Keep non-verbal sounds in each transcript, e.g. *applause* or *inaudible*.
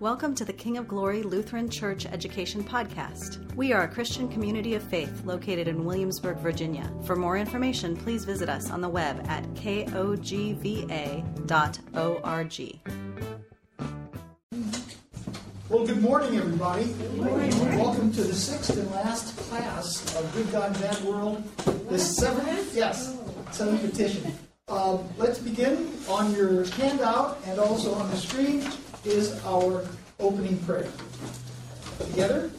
Welcome to the King of Glory Lutheran Church Education Podcast. We are a Christian community of faith located in Williamsburg, Virginia. For more information, please visit us on the web at kogva.org. Well, good morning, everybody. Good morning. Welcome to the sixth and last class of Good God, Bad World. The seventh, yes, seventh petition. Um, let's begin. On your handout and also on the screen is our opening prayer. Together?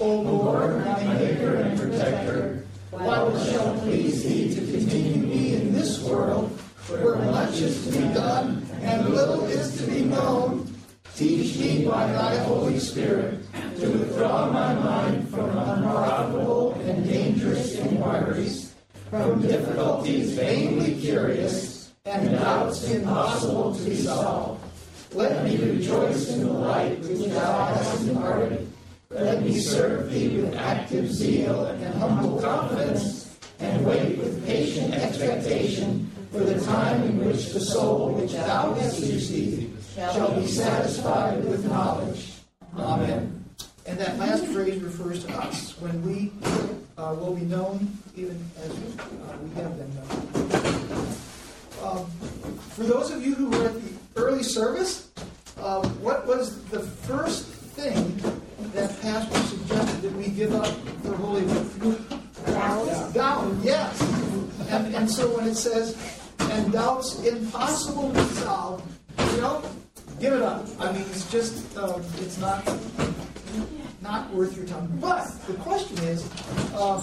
O Lord, my Maker and Protector, what shall please Thee to continue me in this world, where much is to be done and little is to be known? Teach me by Thy Holy Spirit to withdraw my mind from unprofitable and dangerous inquiries, from difficulties vainly curious, and doubts impossible to be solved. Let me rejoice in the light which Thou hast imparted. Let me serve Thee with active zeal and humble confidence, and wait with patient expectation for the time in which the soul which Thou hast received shall be satisfied with knowledge. Amen. And that last phrase refers to us, when we uh, will be known even as uh, we have been known. Um, for those of you who were at the early service, um, what was the first thing that Pastor suggested that we give up for Holy Week? Doubts. Doubt, yes. And, and so when it says, and doubts impossible to solve, you know, give it up. I mean, it's just, um, it's not not worth your time. But the question is, um,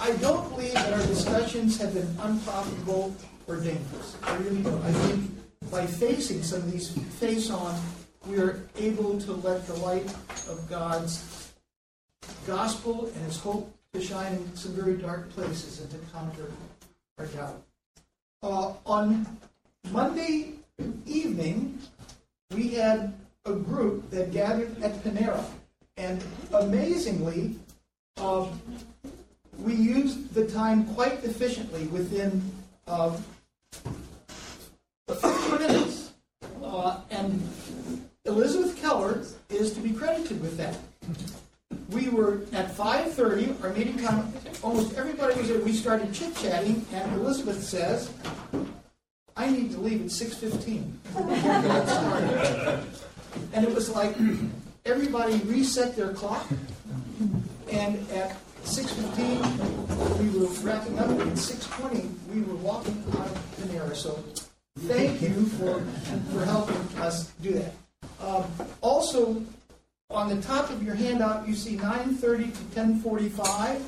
I don't believe that our discussions have been unprofitable or dangerous. I really don't. I think by facing some of these face on, we are able to let the light of God's gospel and His hope to shine in some very dark places and to conquer our doubt. Uh, on Monday evening, we had a group that gathered at Panera, and amazingly, uh, we used the time quite efficiently within uh, few minutes. Uh, and Elizabeth Keller is to be credited with that. We were at 5.30, our meeting time, almost everybody was there. We started chit-chatting, and Elizabeth says, I need to leave at 6.15. and it was like everybody reset their clock, and at 6.15, we were wrapping up, and at 6.20, we were walking out of Panera. So thank you for, for helping us do that. Um, also, on the top of your handout, you see 9.30 to 10.45.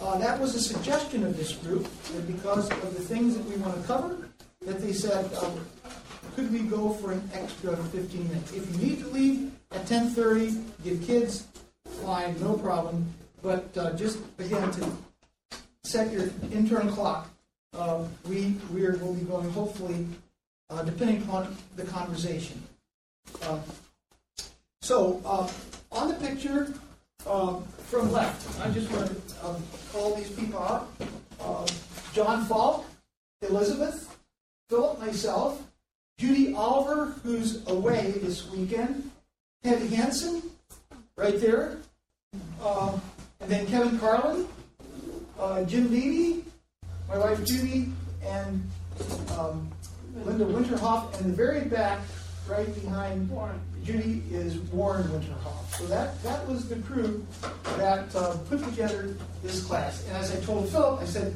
Uh, that was a suggestion of this group, that because of the things that we want to cover, that they said, um, could we go for an extra 15 minutes? If you need to leave at 10.30, give kids, fine, no problem. But uh, just, again, to set your internal clock, uh, we, we are, will be going, hopefully, uh, depending upon the conversation. Uh, so, uh, on the picture um, from left, I just want to um, call these people out. John Falk, Elizabeth, Philip, myself, Judy Oliver, who's away this weekend, Ted Hansen, right there, uh, and then Kevin Carlin, uh, Jim Levy, my wife Judy, and um, Linda Winterhoff, and the very back, right behind Judy, is Warren Winterhoff. So that, that was the crew that uh, put together this class. And as I told Philip, I said,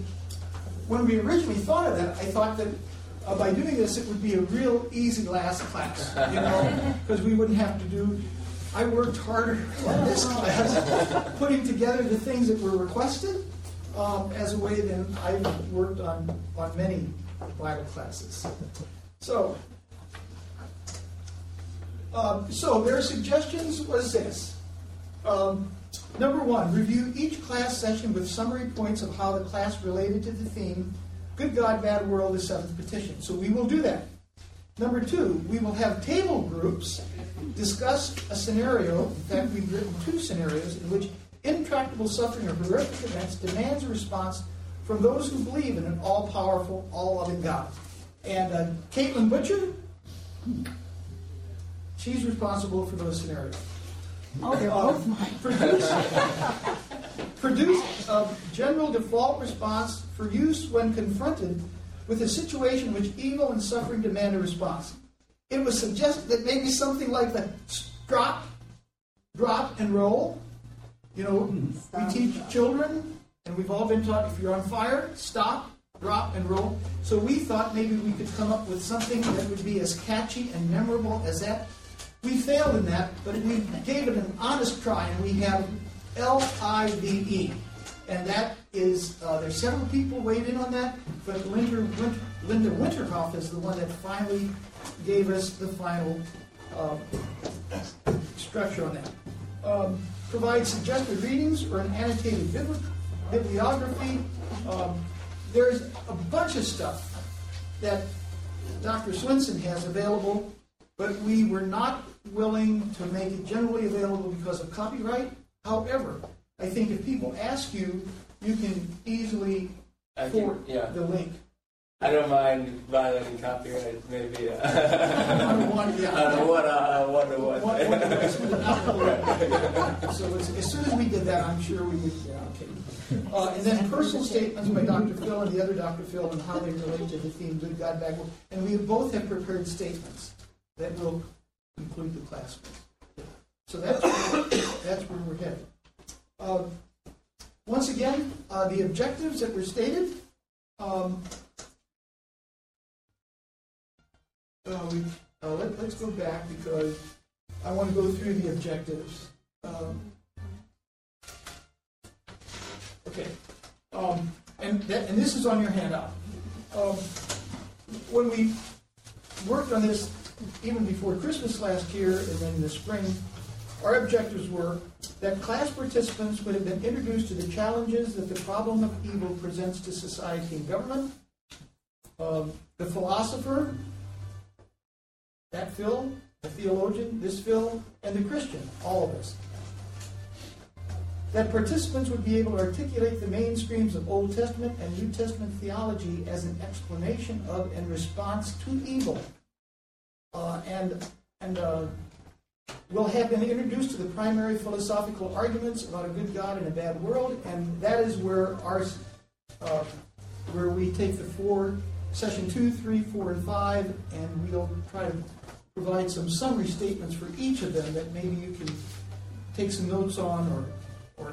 when we originally thought of that, I thought that uh, by doing this, it would be a real easy last class, you know, *laughs* because we wouldn't have to do. I worked harder on this class, putting together the things that were requested um, as a way than I've worked on on many Bible classes. So, um, so their suggestions was this. Um, number one, review each class session with summary points of how the class related to the theme Good God, Bad World, the seventh petition. So we will do that. Number two, we will have table groups discuss a scenario. In fact, we've written two scenarios in which intractable suffering or horrific events demands a response from those who believe in an all powerful, all loving God. And uh, Caitlin Butcher She's responsible for those scenarios. Oh, they're both mine. Produce, *laughs* produce a general default response for use when confronted with a situation which evil and suffering demand a response. It was suggested that maybe something like the drop, drop and roll. You know, we teach children, and we've all been taught if you're on fire, stop, drop, and roll. So we thought maybe we could come up with something that would be as catchy and memorable as that. We failed in that, but we gave it an honest try, and we have L I V E. And that is, uh, there's several people weighed in on that, but Linda, Winter, Linda Winterhoff is the one that finally gave us the final uh, structure on that. Um, provide suggested readings or an annotated bibli- bibliography. Um, there's a bunch of stuff that Dr. Swinson has available, but we were not willing to make it generally available because of copyright. However, I think if people ask you, you can easily I forward can, yeah. the link. I don't mind violating copyright, maybe. Uh, *laughs* On the one, yeah. on one, uh, one to one. One- one device with an alcohol. *laughs* So as, as soon as we did that, I'm sure we would, yeah, okay. Uh, and then personal statements by Dr. Phil and the other Dr. Phil and how they relate to the theme good, God, bad, world. And we both have prepared statements that will conclude the class. So that's, where- that's where we're headed. Um, once again, uh, the objectives that were stated, um, uh, we, uh, let, let's go back because I want to go through the objectives. Um, okay, um, and that, and this is on your handout. Um, when we worked on this, even before Christmas last year, and then in the spring, our objectives were that class participants would have been introduced to the challenges that the problem of evil presents to society and government. Um, the philosopher, that Phil, the theologian, this Phil, and the Christian, all of us. That participants would be able to articulate the mainstreams of Old Testament and New Testament theology as an explanation of and response to evil. Uh, and and uh, will have been introduced to the primary philosophical arguments about a good God and a bad world, and that is where our uh, where we take the four session two, three, four, and five, and we'll try to provide some summary statements for each of them that maybe you can take some notes on or or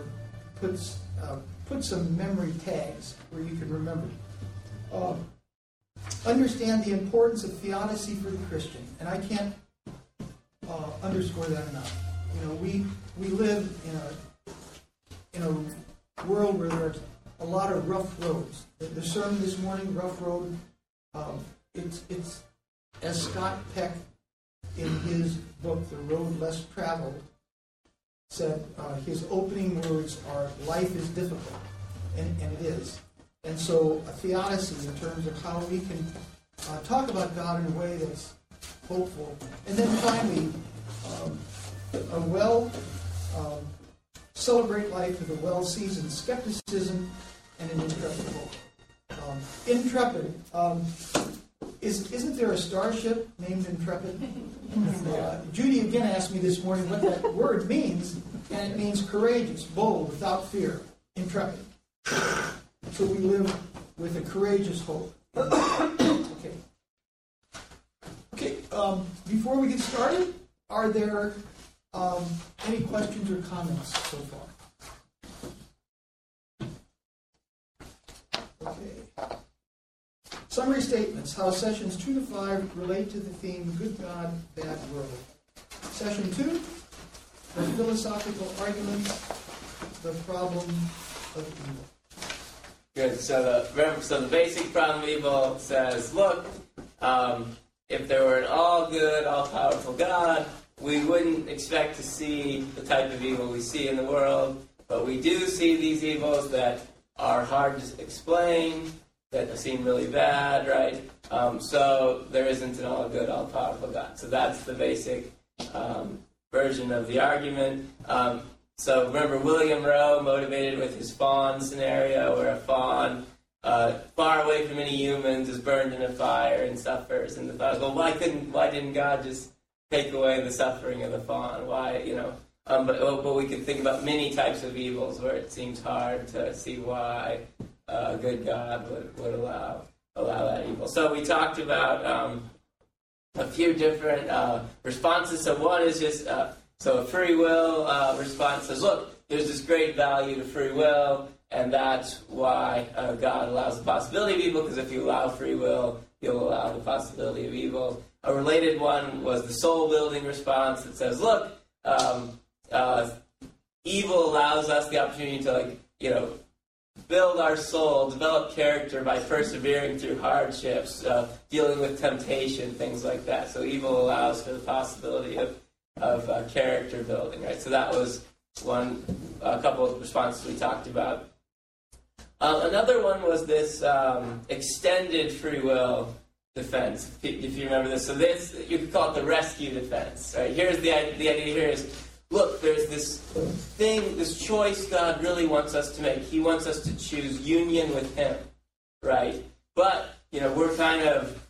put uh, put some memory tags where you can remember. Uh, understand the importance of theodicy for the Christian, and I can't uh, underscore that enough. You know, we we live in a in a world where there's a lot of rough roads. The, the sermon this morning, rough road. Um, it's it's as Scott Peck in his book, The Road Less Traveled, said. Uh, his opening words are, "Life is difficult," and, and it is. And so, a theodicy in terms of how we can uh, talk about God in a way that's hopeful. And then finally, um, a well um, celebrate life with a well-seasoned skepticism and an intrepid hope. Um, intrepid. Um, is, isn't there a starship named Intrepid? *laughs* Uh, Judy again asked me this morning what that word means, and it means courageous, bold, without fear, intrepid. So we live with a courageous hope. Um, before we get started, are there um, any questions or comments so far? Okay. Summary statements, how sessions two to five relate to the theme good God, bad world. Session two, the philosophical arguments, the problem of evil. Good. So the so the basic problem of evil says, look, um, if there were an all good, all powerful God, we wouldn't expect to see the type of evil we see in the world, but we do see these evils that are hard to explain, that seem really bad, right? Um, so there isn't an all good, all powerful God. So that's the basic um, version of the argument. Um, so remember William Rowe motivated with his fawn scenario, where a fawn uh, far away from any humans is burned in a fire and suffers. And the thought, well, why couldn't, why didn't God just take away the suffering of the fawn? Why, you know? Um, but, but we can think about many types of evils where it seems hard to see why uh, a good God would, would allow allow that evil. So we talked about um, a few different uh, responses. So one is just uh, so a free will uh, response says, look, there's this great value to free will, and that's why uh, God allows the possibility of evil. Because if you allow free will, you'll allow the possibility of evil. A related one was the soul building response that says, look. Um, uh, evil allows us the opportunity to like you know build our soul, develop character by persevering through hardships, uh, dealing with temptation, things like that. So evil allows for the possibility of of uh, character building, right? So that was one, a couple of responses we talked about. Uh, another one was this um, extended free will defense, if you remember this. So this, you could call it the rescue defense, right? Here's the, the idea here is look, there's this thing, this choice God really wants us to make. He wants us to choose union with Him, right? But, you know, we're kind of,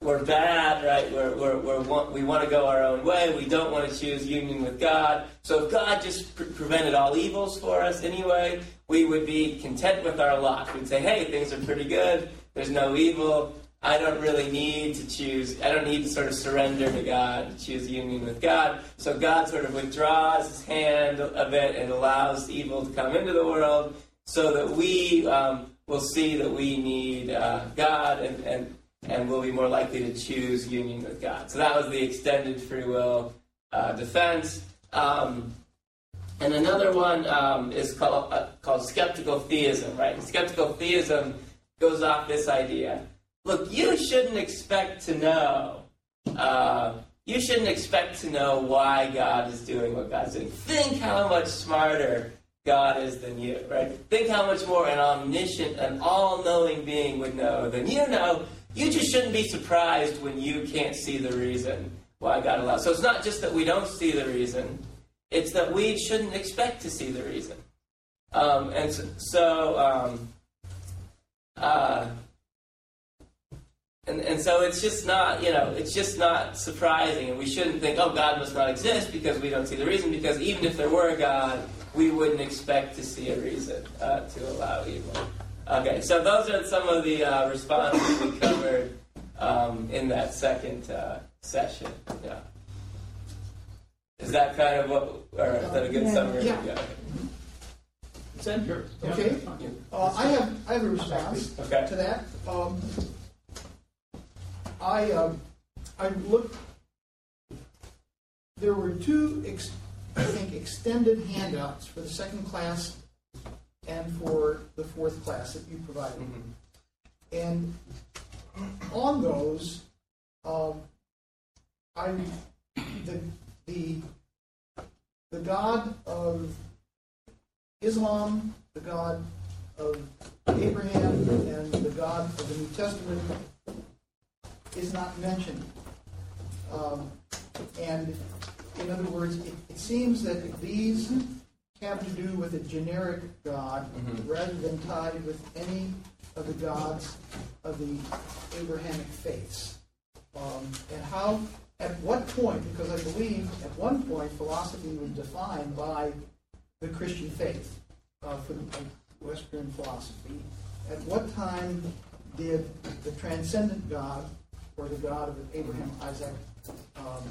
we're bad, right? We're, we're, we're, we want to go our own way. We don't want to choose union with God. So if God just pre- prevented all evils for us anyway, we would be content with our lot. We'd say, hey, things are pretty good. There's no evil. I don't really need to choose, I don't need to sort of surrender to God, to choose union with God. So God sort of withdraws his hand a bit and allows evil to come into the world so that we um, will see that we need uh, God and, and, and we'll be more likely to choose union with God. So that was the extended free will uh, defense. Um, and another one um, is called, uh, called skeptical theism, right? skeptical theism goes off this idea look, you shouldn't expect to know. Uh, you shouldn't expect to know why God is doing what God's doing. Think how much smarter God is than you, right? Think how much more an omniscient, an all knowing being would know than you know. You just shouldn't be surprised when you can't see the reason why God allows. So it's not just that we don't see the reason, it's that we shouldn't expect to see the reason. Um, and so, so um, uh, and, and so it's just not, you know, it's just not surprising. And we shouldn't think, oh, God must not exist because we don't see the reason. Because even if there were a God, we wouldn't expect to see a reason uh, to allow evil. Okay, so those are some of the uh, responses we covered um, in that second uh, session. Yeah. Is that kind of what, or is that a good Yeah. summary? Yeah. It's in here. Okay. Uh, I have, I have a response Okay. to that. Um, I, um, I looked, there were two, ex- I think, extended handouts for the second class and for the fourth class that you provided. Mhm. And on those, um, I, the, the, the God of Islam, the God of Abraham, and the God of the New Testament is not mentioned. Um, and in other words, it, it seems that these have to do with a generic God Mhm. rather than tied with any of the gods of the Abrahamic faiths. Um, and how, at what point, because I believe at one point philosophy was defined by the Christian faith, uh, for the Western philosophy. At what time did the transcendent God, or the God of Abraham, Isaac, um,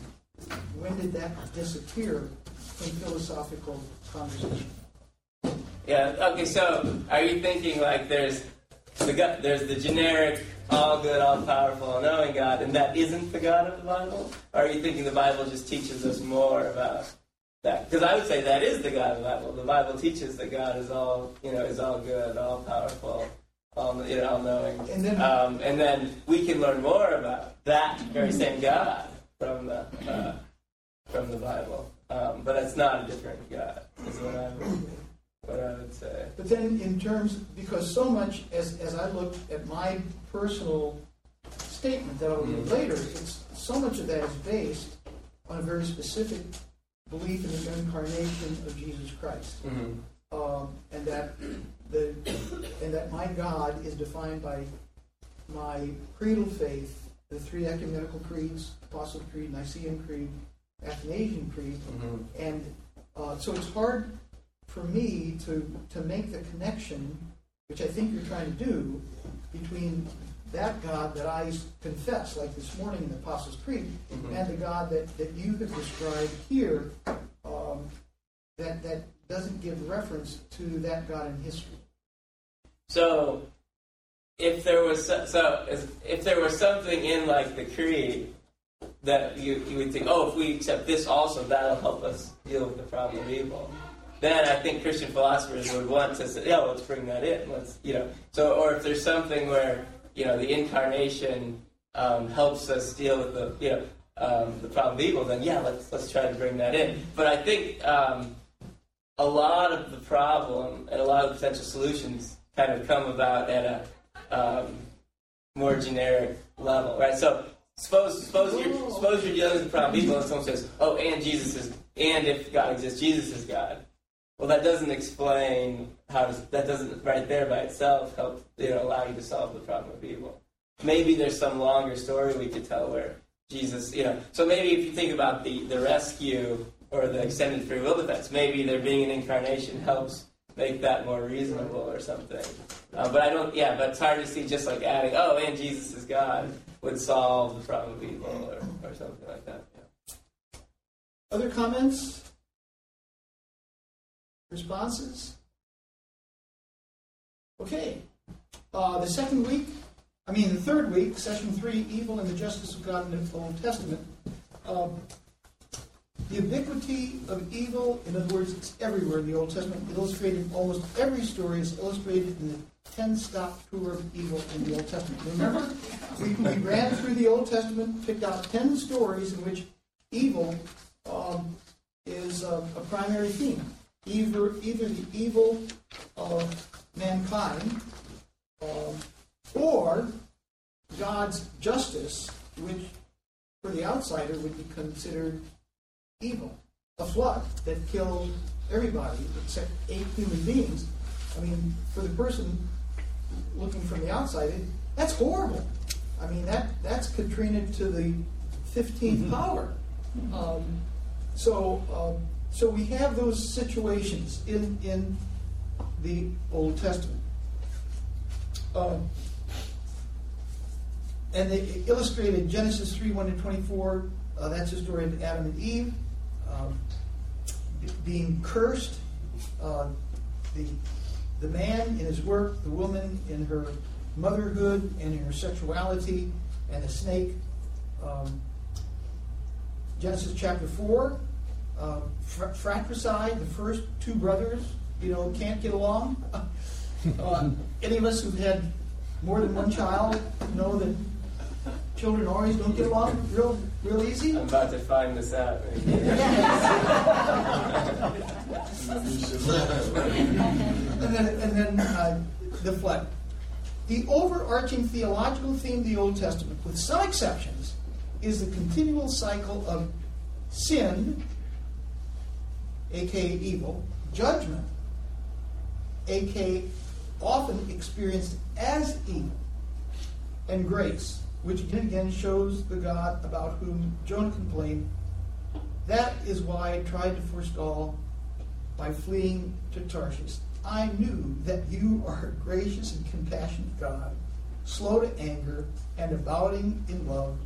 when did that disappear from philosophical conversation? Yeah. Okay. So, are you thinking like there's the God, there's the generic all good, all powerful, all knowing God, and that isn't the God of the Bible? Or are you thinking the Bible just teaches us more about that? Because I would say that is the God of the Bible. The Bible teaches that God is all you know is all good, all powerful, all you know, all knowing. And then- um, and then we can learn more about that very same God from the uh, from the Bible. Um, but it's not a different God. Is what I would, what I would say. But then in terms, because so much, as, as I look at my personal statement that I'll give Mhm. later, it's, so much of that is based on a very specific belief in the incarnation of Jesus Christ. hmm um, and that the and that my God is defined by my creedal faith the three ecumenical creeds, Apostles' Creed, Nicene Creed, Athanasian Creed, Mhm. and uh, so it's hard for me to, to make the connection, which I think you're trying to do, between that God that I confess, like this morning in the Apostles' Creed, Mhm. and the God that, that you have described here, um, that, that doesn't give reference to that God in history. So, if there was so, so if- if there was something in like the creed that you you would think, oh, if we accept this also, that'll help us deal with the problem of evil. Then I think Christian philosophers would want to say, yeah, let's bring that in. Let's you know. So, or if there's something where you know the incarnation um, helps us deal with the you know um, the problem of evil, then yeah, let's let's try to bring that in. But I think um, a lot of the problem and a lot of the potential solutions kind of come about at a um, more generic level, right? So suppose suppose you're suppose you're dealing with the problem of evil, and someone says, "Oh, and Jesus is, and if God exists, Jesus is God." Well, that doesn't explain how that doesn't right there by itself help you know allow you to solve the problem of evil. Maybe there's some longer story we could tell where Jesus, you know. So maybe if you think about the the rescue or the extended free will defense, maybe there being an incarnation helps make that more reasonable or something. Uh, but I don't, yeah, but it's hard to see just like adding, oh, and Jesus is God would solve the problem of evil or, or something like that. Yeah. Other comments? Responses? Okay. Uh, the second week, I mean, the third week, session three, evil and the justice of God in the Old Testament. Um, the ubiquity of evil, in other words, it's everywhere in the Old Testament, illustrated almost every story is illustrated in the 10 stop tour of evil in the Old Testament. Remember? We, we ran through the Old Testament, picked out 10 stories in which evil um, is a, a primary theme. Either, either the evil of mankind um, or God's justice, which for the outsider would be considered evil. A flood that killed everybody except eight human beings. I mean, for the person looking from the outside, it, that's horrible. I mean, that that's Katrina to the 15th power. Um, so, um, so we have those situations in in the Old Testament. Um, and they illustrated Genesis 3 1 to 24. Uh, that's the story of Adam and Eve um, being cursed. Uh, the, the man in his work, the woman in her motherhood and in her sexuality, and the snake. Um, Genesis chapter 4, uh, fr- fratricide, the first two brothers, you know, can't get along. *laughs* uh, any of us who've had more than one child know that children always don't get along real, real easy. I'm about to find this out. and then, and then uh, the flood. The overarching theological theme of the Old Testament, with some exceptions, is the continual cycle of sin, aka evil, judgment, aka often experienced as evil, and grace, which again, again shows the God about whom Jonah complained. That is why I tried to forestall by fleeing to Tarshish. I knew that you are a gracious and compassionate God, slow to anger and abounding in love,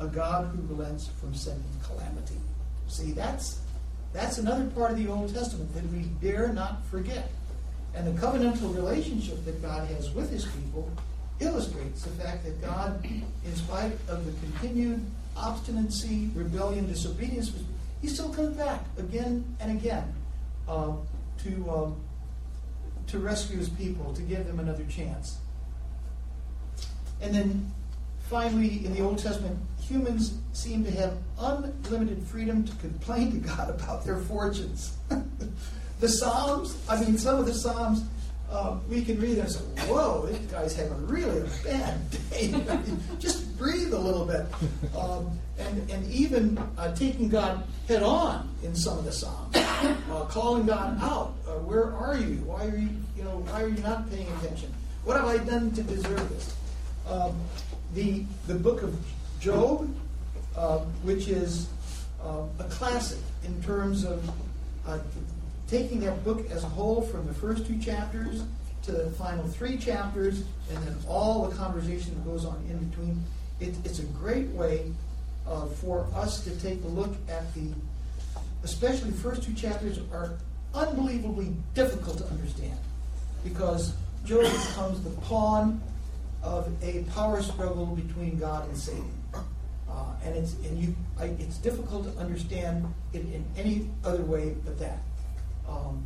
a God who relents from sending calamity. See, that's that's another part of the Old Testament that we dare not forget. And the covenantal relationship that God has with his people illustrates the fact that God, in spite of the continued obstinacy, rebellion, disobedience, he still comes back again and again uh, to um, to rescue his people, to give them another chance. And then finally, in the Old Testament, humans seem to have unlimited freedom to complain to God about their fortunes. *laughs* the Psalms, I mean, some of the Psalms, uh, we can read and say, whoa, this guy's having a really bad day. *laughs* Just breathe a little bit. Um, and, and even uh, taking God head on in some of the Psalms, *coughs* uh, calling God out. Uh, where are you? Why are you, you know, why are you not paying attention? What have I done to deserve this? Um, the, the book of Job, uh, which is uh, a classic in terms of uh, taking that book as a whole from the first two chapters to the final three chapters, and then all the conversation that goes on in between. It, it's a great way uh, for us to take a look at the, especially the first two chapters are unbelievably difficult to understand because Job becomes the pawn of a power struggle between God and Satan. Uh, and it's and you I, it's difficult to understand it in any other way but that. Um,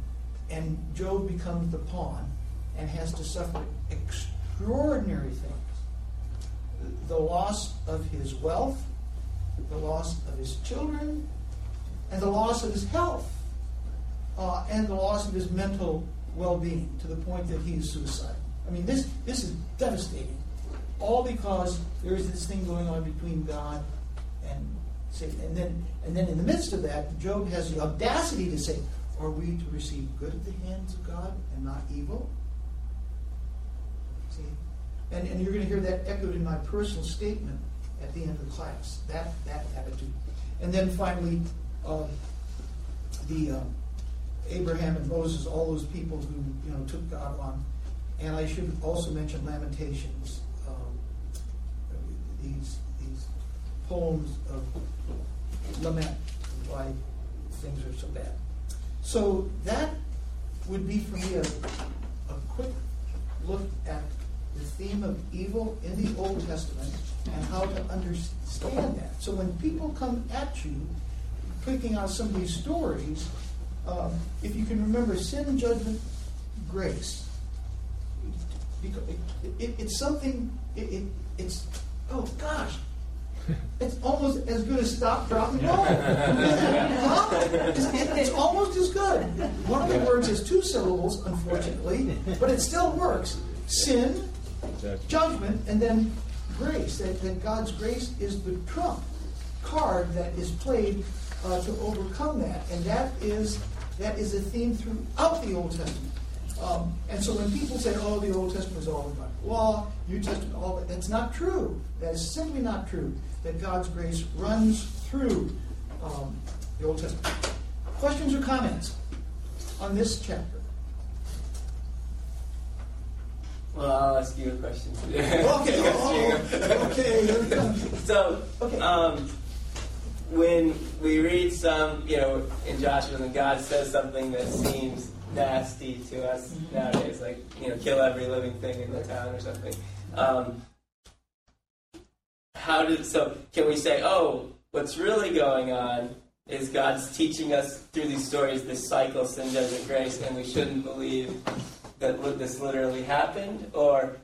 and Job becomes the pawn and has to suffer extraordinary things: the loss of his wealth, the loss of his children, and the loss of his health, uh, and the loss of his mental well-being to the point that he is suicidal. I mean, this this is devastating all because there is this thing going on between God and Satan. And then, and then in the midst of that, Job has the audacity to say, Are we to receive good at the hands of God and not evil? See? And, and you're going to hear that echoed in my personal statement at the end of the class. That, that attitude. And then finally, um, the um, Abraham and Moses, all those people who you know took God on. And I should also mention Lamentations these these poems of lament why things are so bad. So that would be for me a, a quick look at the theme of evil in the Old Testament and how to understand that. So when people come at you, picking out some of these stories, um, if you can remember sin, judgment, grace, because it, it, it's something, it, it's oh gosh, it's almost as good as stop, drop, and roll. *laughs* it's, it's, almost as good. One of the words is two syllables, unfortunately, but it still works. Sin, judgment, and then grace. That, that God's grace is the trump card that is played uh, to overcome that, and that is that is a theme throughout the Old Testament. Um, and so when people say, "Oh, the Old Testament is all about law, New Testament, all that," that's not true. That is simply not true. That God's grace runs through um, the Old Testament. Questions or comments on this chapter? Well, I'll ask you a question. *laughs* okay. *laughs* Oh, okay. *laughs* so, okay. Um, when we read some, you know, in Joshua, when God says something that seems nasty to us nowadays, like you know, kill every living thing in the town or something. Um, how did so? Can we say, oh, what's really going on is God's teaching us through these stories this cycle, sin, judgment, grace, and we shouldn't believe that this literally happened, or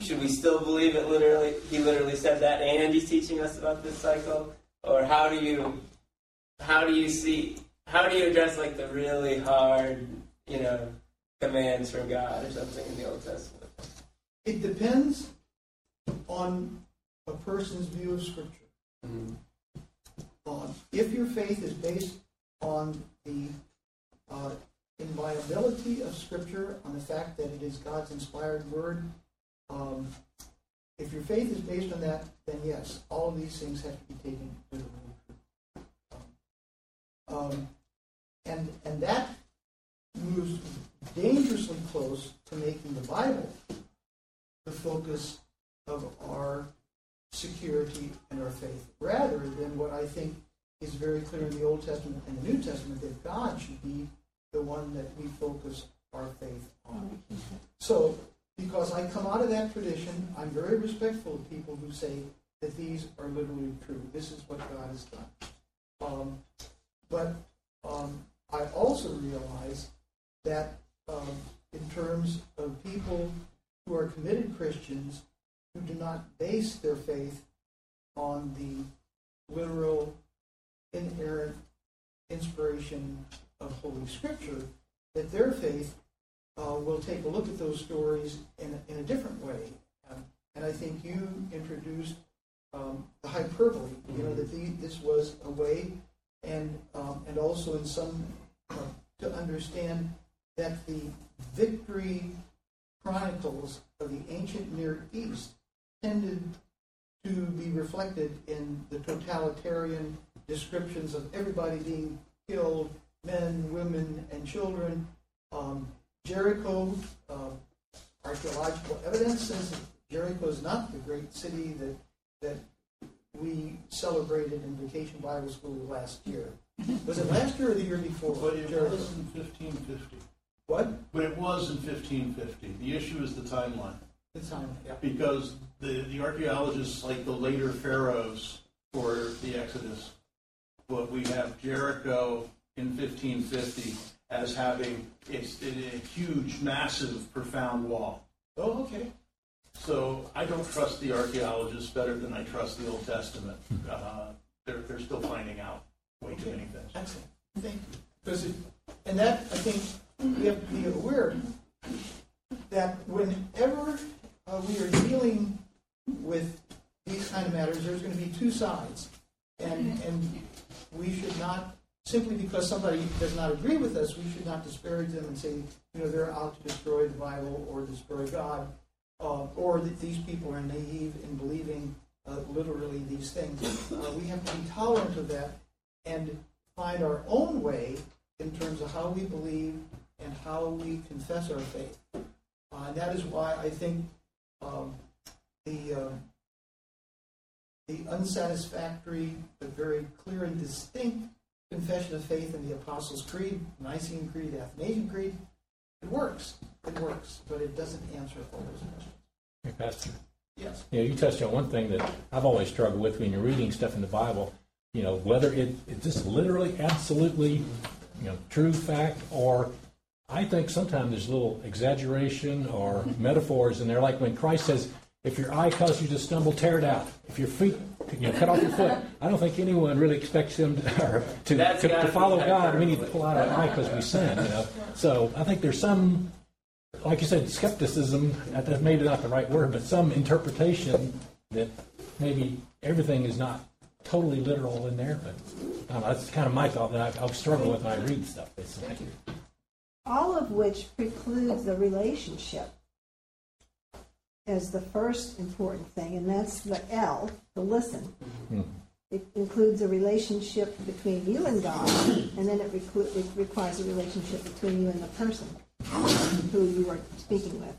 should we still believe it literally? He literally said that, and he's teaching us about this cycle, or how do you, how do you see, how do you address like the really hard you know, commands from God or something in the Old Testament? It depends on a person's view of Scripture. Mm-hmm. Uh, if your faith is based on the uh, inviolability of Scripture, on the fact that it is God's inspired word, um, if your faith is based on that, then yes, all of these things have to be taken literally. Um, and and that moves dangerously close to making the Bible the focus of our security and our faith, rather than what I think is very clear in the Old Testament and the New Testament that God should be the one that we focus our faith on. So, because I come out of that tradition, I'm very respectful of people who say that these are literally true. This is what God has done. Um, but um, I also realize that um, in terms of people who are committed Christians who do not base their faith on the literal, inerrant inspiration of Holy Scripture, that their faith uh, will take a look at those stories in, in a different way. Um, and I think you introduced um, the hyperbole, you know, that the, this was a way, and um, and also in some uh, to understand that the victory chronicles of the ancient Near East tended to be reflected in the totalitarian descriptions of everybody being killed, men, women, and children. Um, Jericho, uh, archaeological evidence says that Jericho is not the great city that, that we celebrated in Vacation Bible School last year. Was it last year or the year before? But it Jericho? was in fifteen fifty. What? But it was in fifteen fifty. The issue is the timeline. The time, yeah. Because the, the archaeologists, like the later pharaohs for the Exodus, but we have Jericho in fifteen fifty as having it's a huge, massive, profound wall. Oh, okay. So I don't trust the archaeologists better than I trust the Old Testament. Uh, they're, they're still finding out way too many things. Excellent, thank you. Because, it- and that, I think, we have to be aware that whenever uh, we are dealing with these kind of matters, there's going to be two sides. And, and we should not, simply because somebody does not agree with us, we should not disparage them and say, you know, they're out to destroy the Bible or destroy God, uh, or that these people are naive in believing uh, literally these things. Uh, we have to be tolerant of that and find our own way in terms of how we believe and how we confess our faith. Uh, and that is why I think um, the uh, the unsatisfactory but very clear and distinct confession of faith in the Apostles' Creed, Nicene Creed, Athanasian Creed, it works. It works, but it doesn't answer all those questions. Hey, Pastor. Yes. You know, you touched on one thing that I've always struggled with when you're reading stuff in the Bible. You know, whether it, it is this literally, absolutely, you know, true fact, or I think sometimes there's a little exaggeration or *laughs* metaphors in there. Like when Christ says, "If your eye causes you to stumble, tear it out. If your feet, you know, cut off your foot." I don't think anyone really expects them to, or to, to, gotta follow God. We need to pull out our eye because we sin. You know, so I think there's some like you said, skepticism, that- that's maybe not the right word, but some interpretation that maybe everything is not totally literal in there, but I don't know, that's kind of my thought that I, I struggle with when I read stuff. It's like, All of which precludes the relationship as the first important thing, and that's the L, the listen. Hmm. It includes a relationship between you and God, and then it, reclu- it requires a relationship between you and the person who you are speaking with.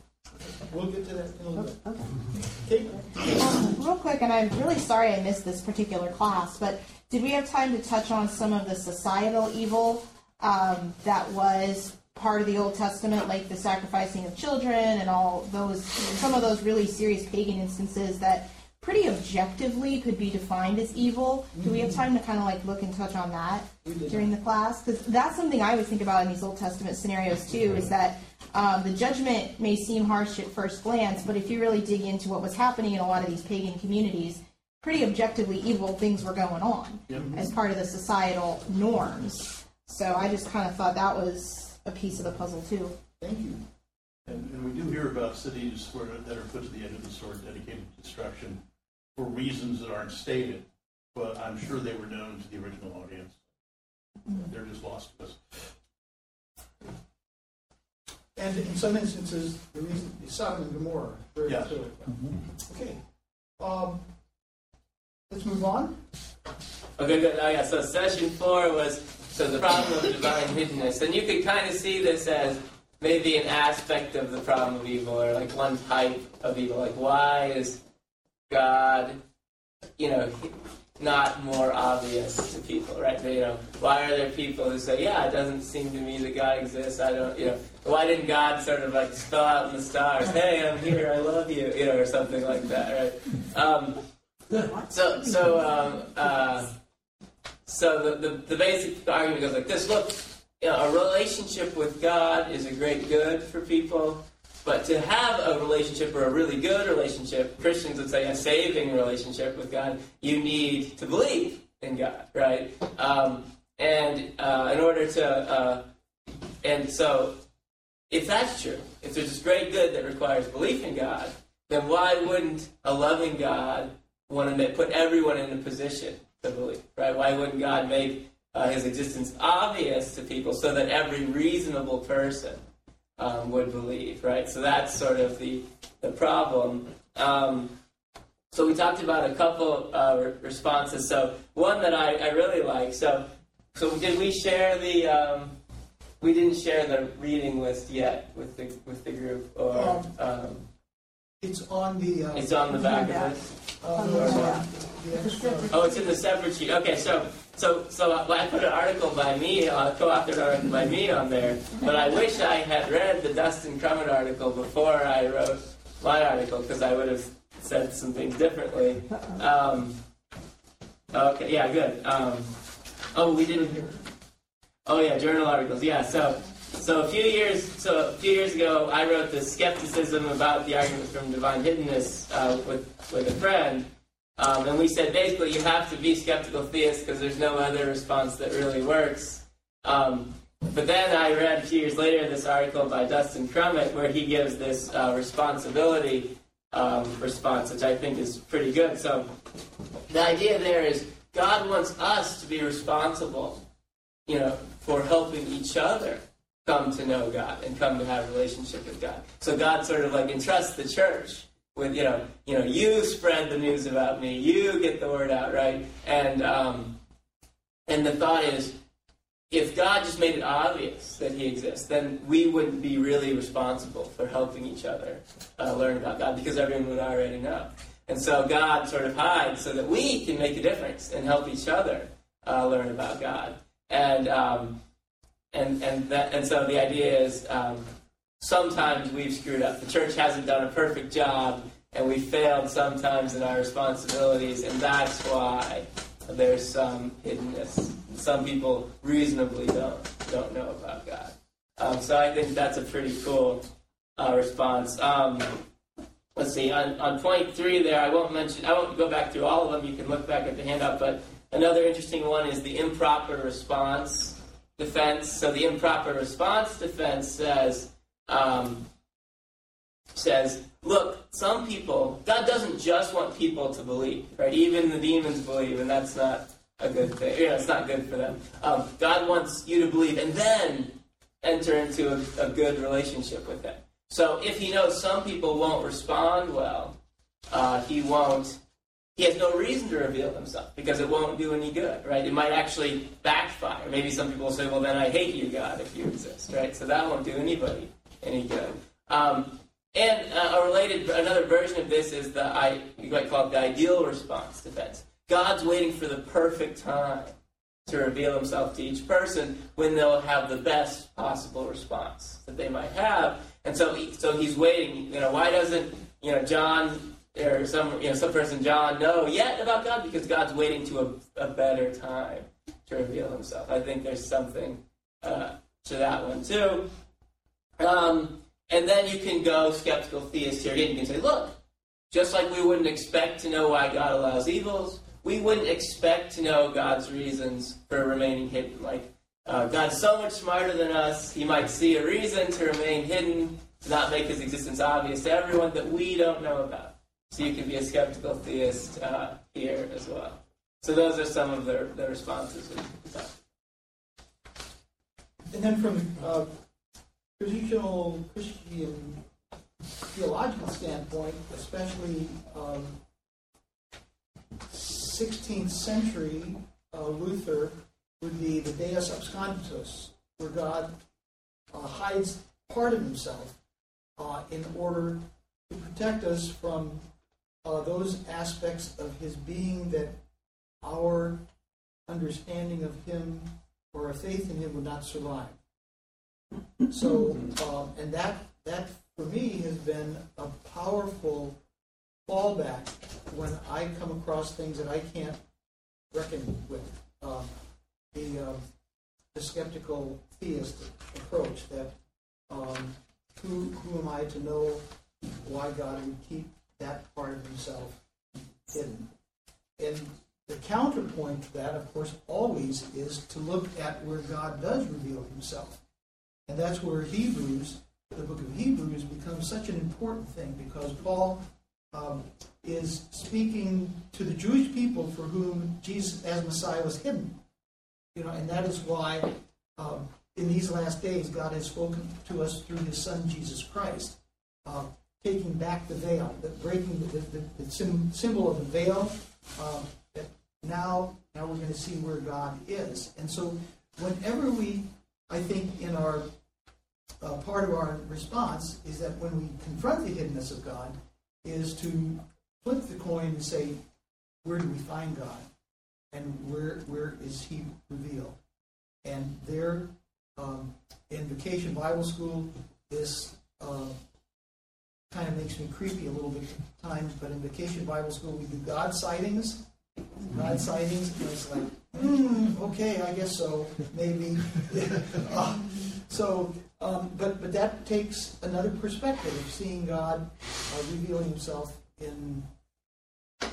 We'll get to that in a little bit. Okay. Kate? Um, real quick, and I'm really sorry I missed this particular class, but did we have time to touch on some of the societal evil um, that was part of the Old Testament, like the sacrificing of children and all those, some of those really serious pagan instances that pretty objectively could be defined as evil? Do we have time to kind of like look and touch on that during the class? Because that's something I always think about in these Old Testament scenarios too, is that um, the judgment may seem harsh at first glance, but if you really dig into what was happening in a lot of these pagan communities, pretty objectively evil things were going on as part of the societal norms. So I just kind of thought that was a piece of the puzzle too. Thank you. And, and we do hear about cities where, that are put to the edge of the sword, dedicated to destruction, for reasons that aren't stated, but I'm sure they were known to the original audience. They're just lost to us. And in some instances, the reason, Sodom and Gomorrah, very Yes. clearly. Okay. Um, let's move on. Okay, good. Oh, yeah. So session four was so the problem of divine hiddenness, and you could kind of see this as maybe an aspect of the problem of evil, or like one type of evil. Like, why is God, you know, not more obvious to people, right? You know, why are there people who say, "Yeah, it doesn't seem to me that God exists." I don't, you know, why didn't God sort of like spell out in the stars, "Hey, I'm here, I love you," you know, or something like that, right? Um, so, so, um, uh, so the, the, the basic argument goes like this: Look, you know, a relationship with God is a great good for people, but to have a relationship or a really good relationship, Christians would say a saving relationship with God, you need to believe in God, right? Um, and uh, in order to, uh, and so if that's true, if there's this great good that requires belief in God, then why wouldn't a loving God want to put everyone in a position to believe, right? Why wouldn't God make uh, his existence obvious to people so that every reasonable person um, would believe, right? So that's sort of the, the problem. Um, so we talked about a couple uh, responses. So one that I, I really like. So so did we share the? Um, we didn't share the reading list yet with the with the group, or Um, um, It's on the. uh, it's on the back of this. uh, the the extra- Oh, it's in the separate sheet. Okay, so so so I put an article by me, a co-authored article by me on there, but I wish I had read the Dustin Crummett article before I wrote my article because I would have said some things differently. Um, okay, yeah, good. Um, oh, we didn't. Oh yeah, journal articles. Yeah, so so a few years so a few years ago, I wrote the skepticism about the argument from divine hiddenness uh, with with a friend. Um, and we said basically you have to be skeptical theist because there's no other response that really works. Um, but then I read a few years later this article by Dustin Crummett where he gives this uh, responsibility um, response, which I think is pretty good. So the idea there is God wants us to be responsible, you know, for helping each other come to know God and come to have a relationship with God. So God sort of like entrusts the church with you know you know you spread the news about me you get the word out right? And um, and the thought is if god just made it obvious that he exists then we wouldn't be really responsible for helping each other uh, learn about god because everyone would already know. And so god sort of hides so that we can make a difference and help each other uh, learn about god. And um, and and that and so the idea is um, sometimes we've screwed up. The church hasn't done a perfect job, and we failed sometimes in our responsibilities, and that's why there's some hiddenness. Some people reasonably don't don't know about God. Um, so I think that's a pretty cool uh, response. Um, let's see on, on point three there. I won't mention. I won't go back through all of them. You can look back at the handout, but another interesting one is the improper response defense. So the improper response defense says um, says, look, some people, God doesn't just want people to believe, right? Even the demons believe, and that's not a good thing. You know, it's not good for them. Um, God wants you to believe and then enter into a, a good relationship with Him. So if He knows some people won't respond well, uh, He won't. He has no reason to reveal himself because it won't do any good, right? It might actually backfire. Maybe some people will say, "Well, then I hate you, God, if you exist," right? So that won't do anybody any good. Um, and uh, a related, another version of this is the I you might call it the ideal response defense. God's waiting for the perfect time to reveal Himself to each person when they'll have the best possible response that they might have, and so he, so He's waiting. You know, why doesn't you know John or some you know some person John know yet about God because God's waiting to a, a better time to reveal Himself. I think there's something uh, to that one too. Um, and then you can go skeptical theist here again. You can say, look, just like we wouldn't expect to know why God allows evils, we wouldn't expect to know God's reasons for remaining hidden. Like, uh, God's so much smarter than us, He might see a reason to remain hidden, to not make His existence obvious to everyone that we don't know about. So you can be a skeptical theist uh, here as well. So those are some of the, responses. And then from uh, traditional Christian theological standpoint, especially um, 16th century uh, Luther would be the Deus absconditus, where God uh, hides part of himself uh, in order to protect us from those aspects of his being that our understanding of him or our faith in him would not survive. So, um, and that that for me has been a powerful fallback when I come across things that I can't reckon with. Um, the um, the skeptical theist approach that who who am I to know why God would keep that part of Himself hidden? And the counterpoint to that, of course, always is to look at where God does reveal Himself. And that's where Hebrews, the book of Hebrews, becomes such an important thing because Paul um, is speaking to the Jewish people for whom Jesus as Messiah was hidden. You know, and that is why um, in these last days God has spoken to us through His Son Jesus Christ. Um, taking back the veil, the breaking the, the, the sym- symbol of the veil. Uh, that now, now we're going to see where God is. And so, whenever we, I think, in our uh, part of our response is that when we confront the hiddenness of God, is to flip the coin and say, where do we find God, and where where is He revealed? And there, um, in Vacation Bible School, this uh, kind of makes me creepy a little bit at times. But in Vacation Bible School, we do God sightings, God sightings, and it's like, hmm, okay, I guess so, maybe. *laughs* Uh, so, um, but but that takes another perspective of seeing God uh, revealing Himself in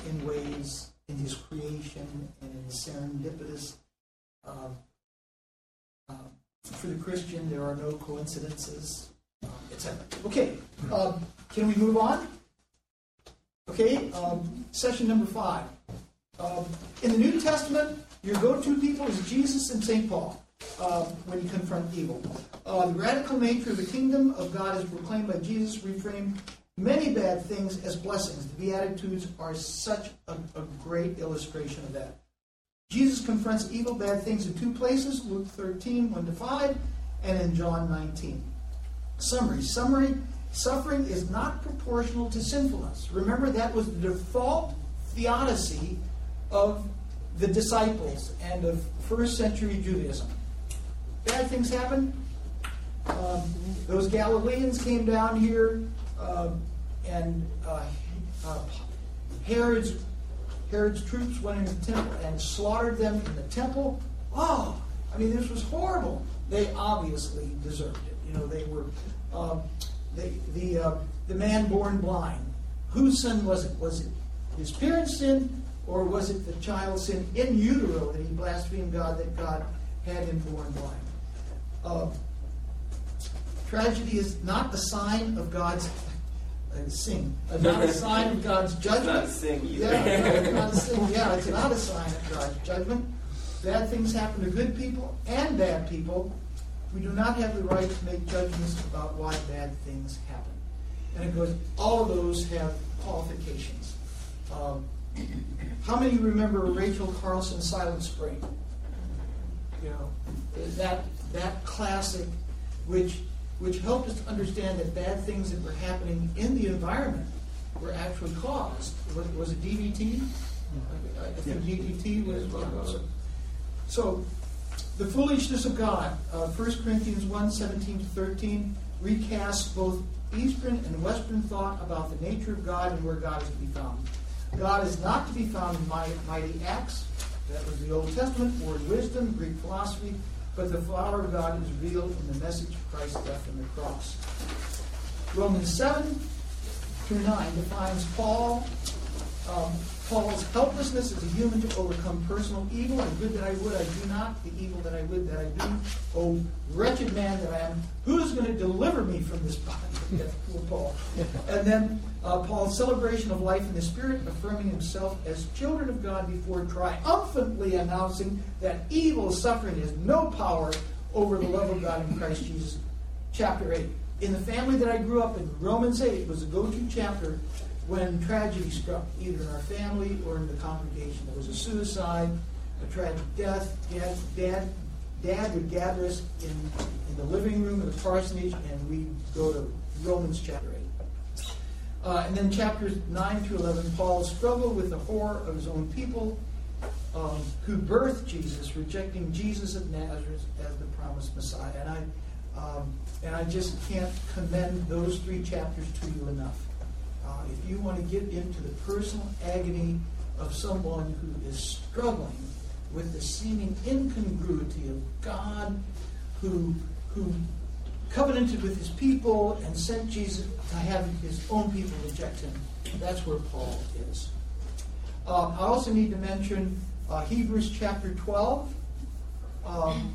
in ways in His creation and in serendipitous. Uh, for the Christian, there are no coincidences, uh, etc. Okay, um, can we move on? Okay, um, session number five. Um, in the New Testament, your go-to people is Jesus and St. Paul uh, when you confront evil. Uh, the radical nature of the kingdom of God is proclaimed by Jesus, reframed many bad things as blessings. The Beatitudes are such a, a great illustration of that. Jesus confronts evil, bad things in two places Luke 13, 1 to 5, and in John 19. Summary. Summary Suffering is not proportional to sinfulness. Remember, that was the default theodicy of the disciples and of first century Judaism. Bad things happen. Um, those Galileans came down here, um, and uh, uh, Herod's, Herod's troops went into the temple and slaughtered them in the temple. Oh, I mean, this was horrible. They obviously deserved it. You know, they were. Um, the the, uh, the man born blind. Whose sin was it? Was it his parents' sin, or was it the child's sin in utero that he blasphemed God that God had him born blind? Uh, tragedy is not a sign of God's uh, sing, uh, not a sign of God's judgment. *laughs* It's not a sing Yeah, no, it's not a sin. Yeah, it's not a sign of God's judgment. Bad things happen to good people and bad people. We do not have the right to make judgments about why bad things happen. And it goes, all of those have qualifications. Um, how many remember Rachel Carlson's Silent Spring? You know, that that classic, which which helped us to understand that bad things that were happening in the environment were actually caused. Was, was it DDT? I, think DDT was. was so, the foolishness of God, uh, 1 Corinthians 1 17 to 13, recasts both Eastern and Western thought about the nature of God and where God is to be found. God is not to be found in mighty, mighty acts, that was the Old Testament, or in wisdom, Greek philosophy, but the power of God is revealed in the message of Christ's death on the cross. Romans 7 through 9 defines Paul, um, Paul's helplessness as a human to overcome personal evil. The good that I would, I do not. The evil that I would, that I do. Oh, wretched man that I am. Who's going to deliver me from this body? *laughs* Poor Paul. And then uh, Paul's celebration of life in the Spirit, affirming himself as children of God before triumphantly announcing that evil suffering has no power over the love of God in Christ Jesus. Chapter 8. In the family that I grew up in, Romans 8 was a go to chapter when tragedy struck, either in our family or in the congregation. There was a suicide, a tragic death. Dad, dad, dad would gather us in, in the living room of the parsonage, and we'd go to Romans chapter 8. Uh, and then chapters 9 through 11, Paul's struggle with the horror of his own people um, who birthed Jesus, rejecting Jesus of Nazareth as the promised Messiah. And I, um, and I just can't commend those three chapters to you enough. Uh, if you want to get into the personal agony of someone who is struggling with the seeming incongruity of God who, who covenanted with his people and sent Jesus to have his own people reject him, that's where Paul is. Uh, I also need to mention uh, Hebrews chapter 12. Um,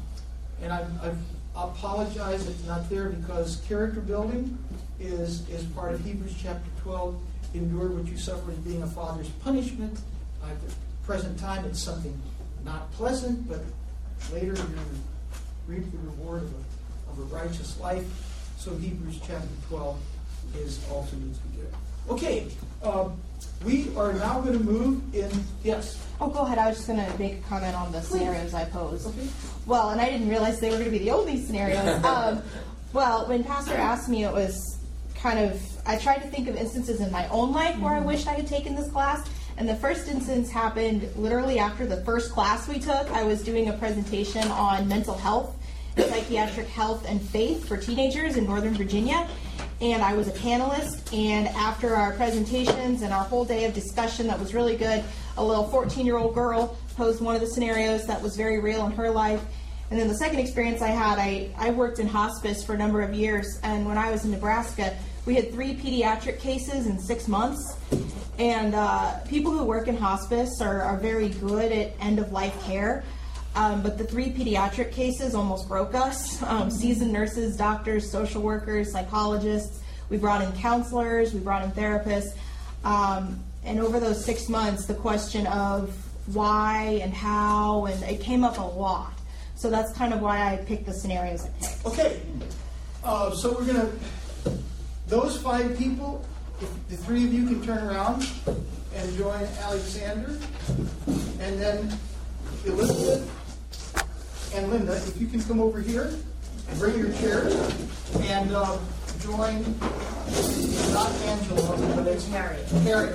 and I, I apologize it's not there because character building is, is part of Hebrews chapter 12. Endure what you suffer as being a father's punishment. At the present time, it's something not pleasant, but later you're going to reap the reward of a, of a righteous life. So Hebrews chapter 12. is also needs to be good. Okay, um, we are now going to move in, yes, Oh, go ahead. I was just going to make a comment on the scenarios I posed. okay? Well, and I didn't realize they were going to be the only scenarios. *laughs* um, well, when Pastor asked me, it was kind of, I tried to think of instances in my own life where I mm-hmm. wished I had taken this class. And the first instance happened literally after the first class we took. I was doing a presentation on mental health, psychiatric health, and faith for teenagers in Northern Virginia. And I was a panelist. And after our presentations and our whole day of discussion that was really good, a little 14 year old girl posed one of the scenarios that was very real in her life. And then the second experience I had, I, I worked in hospice for a number of years. And when I was in Nebraska, we had three pediatric cases in six months. And uh, people who work in hospice are, are very good at end of life care. Um, but the three pediatric cases almost broke us. Um, seasoned nurses, doctors, social workers, psychologists. We brought in counselors, we brought in therapists. Um, and over those six months, the question of why and how, and it came up a lot. So that's kind of why I picked the scenarios I picked. Okay, uh, so we're gonna, those five people, if the three of you can turn around and join Alexander, and then Elizabeth and Linda, if you can come over here and bring your chairs and um, join, not Angela, but it's Harriet. Harriet,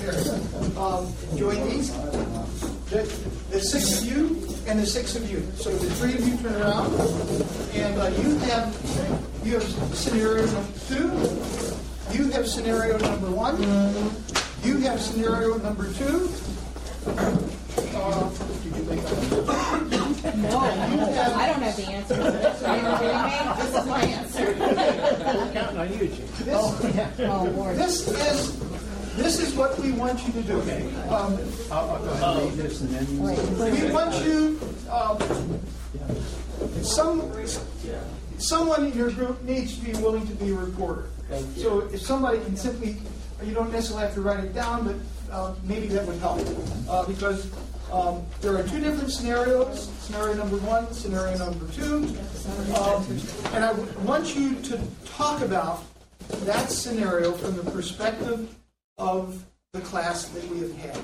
Harriet. Um, Join these. The, the six of you and the six of you. So the three of you turn around, and uh, you have you have scenario number two. You have scenario number one. You have scenario number two. Uh, did you make that? No, I don't have the answer to this. Are you kidding me? This is my answer. Counting on you, Chief. This, Oh, Lord. this is this is what we want you to do. Um, I'll, I'll go ahead and read this and then. We want you, um, some, someone in your group needs to be willing to be a reporter. So if somebody can simply, you don't necessarily have to write it down, but uh, maybe that would help. Uh, Because um, there are two different scenarios, scenario number one, scenario number two. Um, And I want you to talk about that scenario from the perspective of the class that we have had.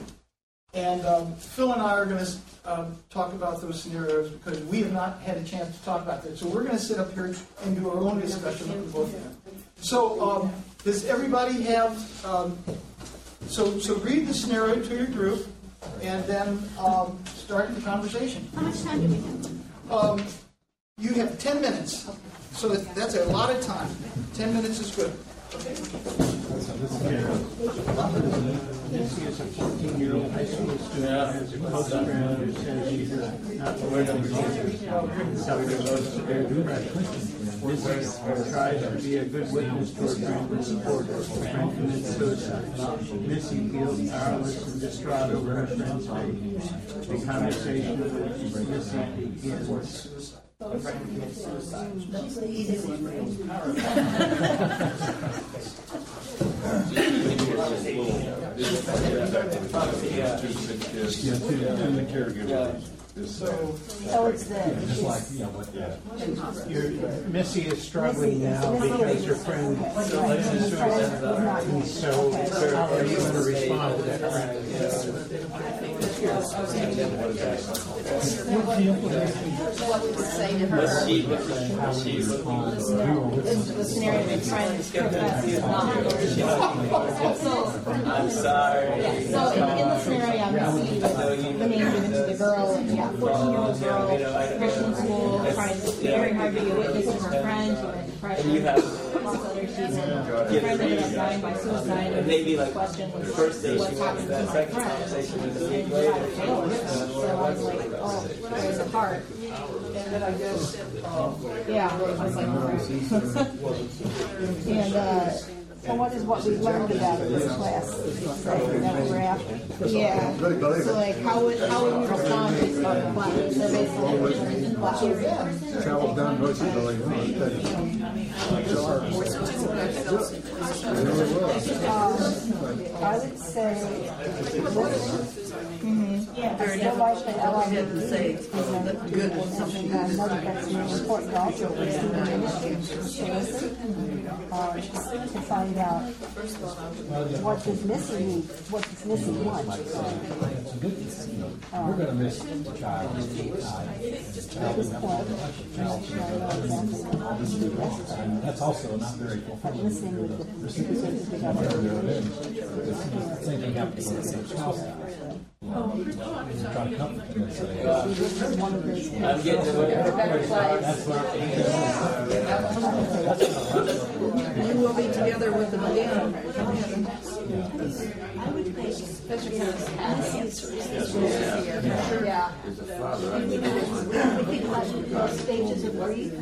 And um, Phil and I are going to um, talk about those scenarios because we have not had a chance to talk about that. So we're going to sit up here and do our own discussion of both of them. So um, does everybody have? Um, so so read the scenario to your group, and then um, start the conversation. How much time do we have? Um, you have ten minutes, so that, that's a lot of time. Ten minutes is good. Is a 14-year-old high school student has a friend who says she's not aware of her self-development depression. Missy tries to be a good witness to her friend and support her. Friend commits suicide. Missy feels powerless and distraught over her friend's fate. The conversation with Missy begins. Oh, it's the. Just like, you know, what, Your- Missy is struggling now because her friend committed suicide. And so, how are you going to respond to that friend? Let's see what she This is the scenario they're trying to script us is not. So, I'm sorry. so in, in the scenario, I'm Missy with the name given to the girl, and yeah, 14 year old girl, Christian school, trying very hard to be a witness to her friend, she went depression, You lots of other reasons. Her friend ended up dying by suicide, and maybe like question was, first day what's she wants happened to my friend? conversation is a And week she later. got failed, so I was like, oh, there's a heart. And then I guess um, Yeah, I was like, *laughs* and uh, So what is what we learned about this class? That we were after. yeah, so like how would how would we respond based on class? So basically, wow. travel down North Italy. I would say, listen, Very difficult to him to say that good is something I know that that's really important also for student ministry to listen, uh, to find out what this missing need, what this missing wants. It's you we're gonna miss the child. At this point, I know exactly what And that's also not very fulfilling. listening with the representatives of the government. Same thing happened with the spouse. Try to comfort them and say, This is one of those things. I'm getting to where that's what You will be together with them again. Yeah. I think like those stages of grief,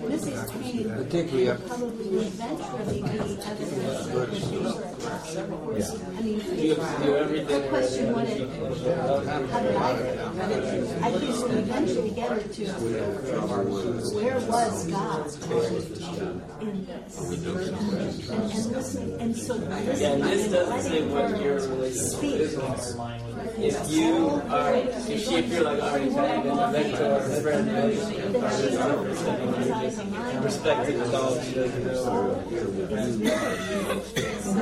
Missy's pain Particularly up probably eventually be evidence that she's, I mean, her question wanted, how did I live? I think we'll eventually get her to, where was God in this? And, and listening, and so listening this and doesn't say what your her relationship is. If you are, if she, if you're like kind of a mentor, friend, relationship, or this other person, and you're just respecting the dog, she doesn't know. How can she trust that? So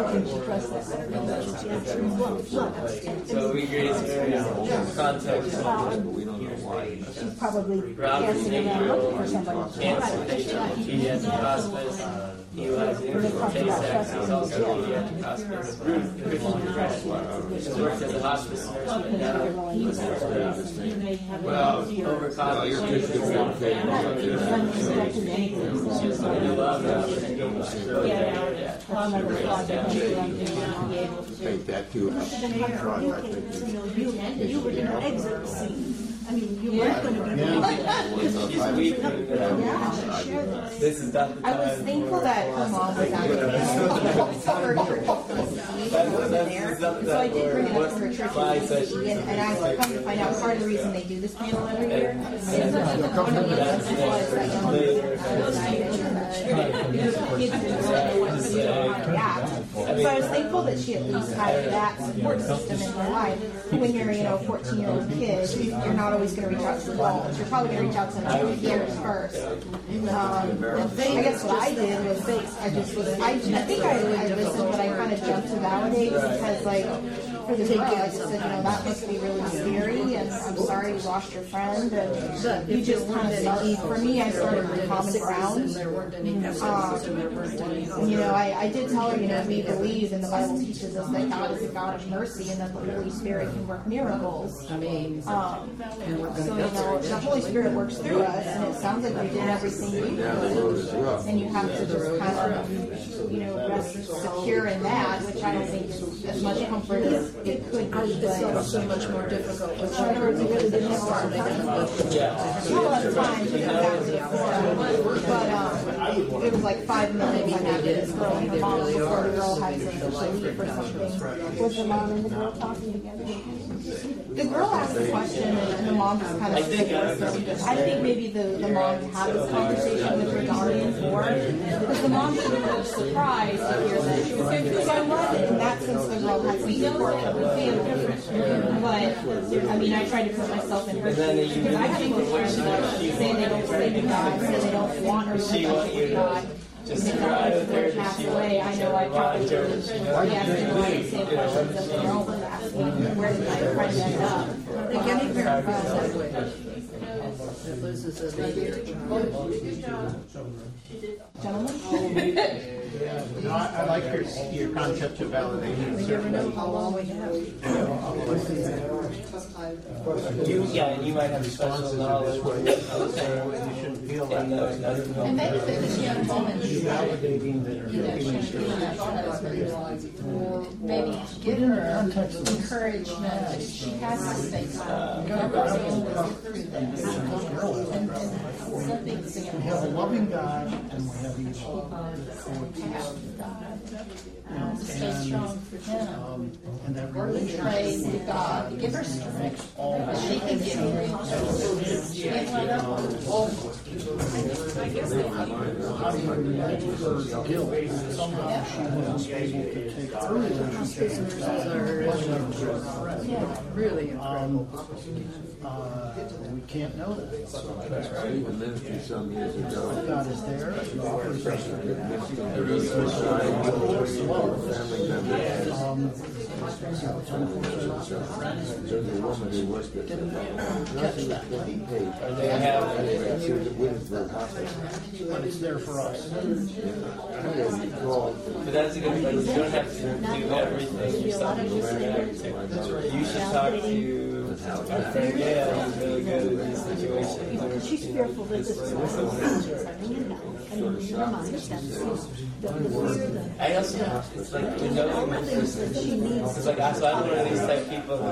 we agree it's very context. She's probably dancing around looking for somebody. cancer pediatric hospice. Eli's in Tay-Sachs is also pediatric hospice. Ruth, Christian grad. She worked as a hospice nurse, but now well, overcompensated. She was going to love that. Yeah. take that to. You can, you, you were in an exit scene. I mean, you weren't going to be. Yeah, this. This is not the I was thankful that her mom was actually available for her to That's, that's, that's, So I did bring it up to her church slide meeting, session. and, and I come to find out part of the reason they do this panel every year is one of the reasons was that young people died and the kids didn't know what to do or how to react. So I was thankful that she at least had that support system in her life. When you're, you know, 14 year old kid, you're not always going to reach out to adults. You're probably going to reach out to their peers first. Um, I guess what I did was I just was I, I think I, I listened, but I kind of jumped to validate because like for the big girl, I said, you know, that must be really scary, and I'm sorry you lost your friend, and you just kind of start. For me, I started with common ground. Any. You know, I, I did tell her, you know, we believe, and the Bible teaches us that God is a God of mercy, and that the Holy Spirit can work miracles. I mean, Um, so, you know, the Holy. Spirit works through us, and it sounds like we did everything we Down the road is could. And you have to just kind of, you know, rest secure in that, which I don't think is as much comfort as it could be. It's so, But, so much more difficult. with in other words, we really didn't have a lot of time. Well, at the time, we before, but, um, it was like five minutes I had this girl and her mom before the girl had to to leave or something. Was the mom and the girl talking together? The girl asked the question and and the mom just kind I of think I I think maybe the, the mom had this conversation with her guardian for because the mom was really surprised to hear that she was because I love it in that sense the girl had some support from her family. But I mean I tried to put myself in her shoes because I think with parents that say they don't believe in God, say they don't want a She want you relationship with God. Just And drive then there, when does passed away, I know I to probably watch would her? have asked a the same questions that the girl was asking. Where did my friend end up? I think any parent feels that way. That loses a baby. Gentlemen? No, I, I like your, your concept of validation. We never know how long we have. You, yeah, and you might have special knowledge. You shouldn't feel that. And, uh, that's- And maybe for this young woman, Validating that her feelings are. maybe give her encouragement. She has to say something. Nobody's able to through this. And, and We have a loving God and we have evil. Stay strong for them. Um, and that relationship God. Give her strength. She can get through. She can't up. How do you manage her guilt? Somehow she was able to take her relationship. Really Um, uh, we can't know that. I even ministered some years ago. God is there. He offers us Every suicide, family member. Um, There's a woman who worked at the nursing was getting paid. They have She was at Williamsburg Hospital. but it's there for us. And he called. But that's a good point. You don't have to do everything yourself. You just have to. You should talk to our friend really good at these situations. She's fearful that this is something in now. And in your mind, that's the fear that. I also, it's like, you know Things that she needs. It's like, I- I'm one of these type people who,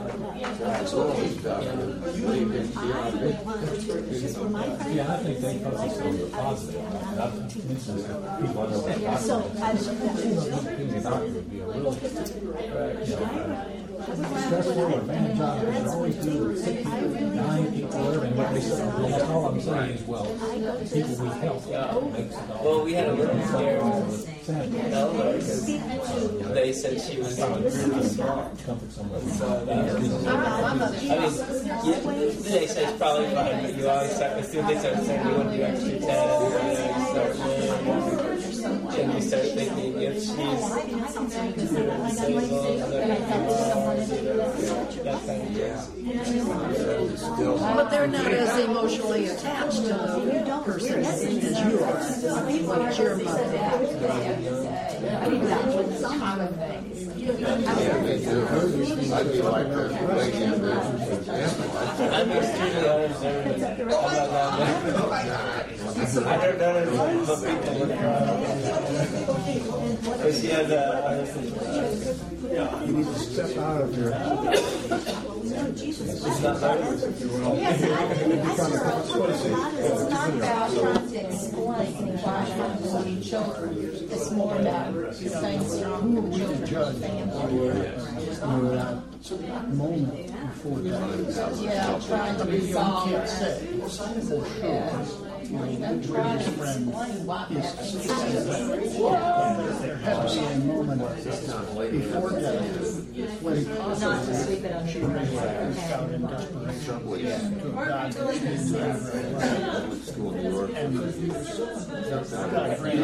So I a doctor would be a you know, stressful or bad job. There's always do sick people, dying people. And what they well, that's all I'm saying is, well, people makes it all. Well, we had a little scare with Sad. Ella because they said she was really. Comfort. So that was, I mean, they say it's probably fine, but you always soon as they start saying you want to do extra tests, you and you start thinking if she's disabled, that kind of thing. But they're not as emotionally attached to the person as you are. Like your mother. I mean, that would some other things. Yeah, they do. I'd be like the lady in the example. I'm extremely unobservant. I'm But she has a, You need to step out of your. it's not nervous if you. It's not about trying to explain why children. It's more about staying strong for children and family. Moment before that. Yeah, trying to resolve Can't for sure. You know, the greatest friend is to say that. There has to be a moment before death when possibly she may reach out in desperation to God that she needs to have her. School in New York. And God grant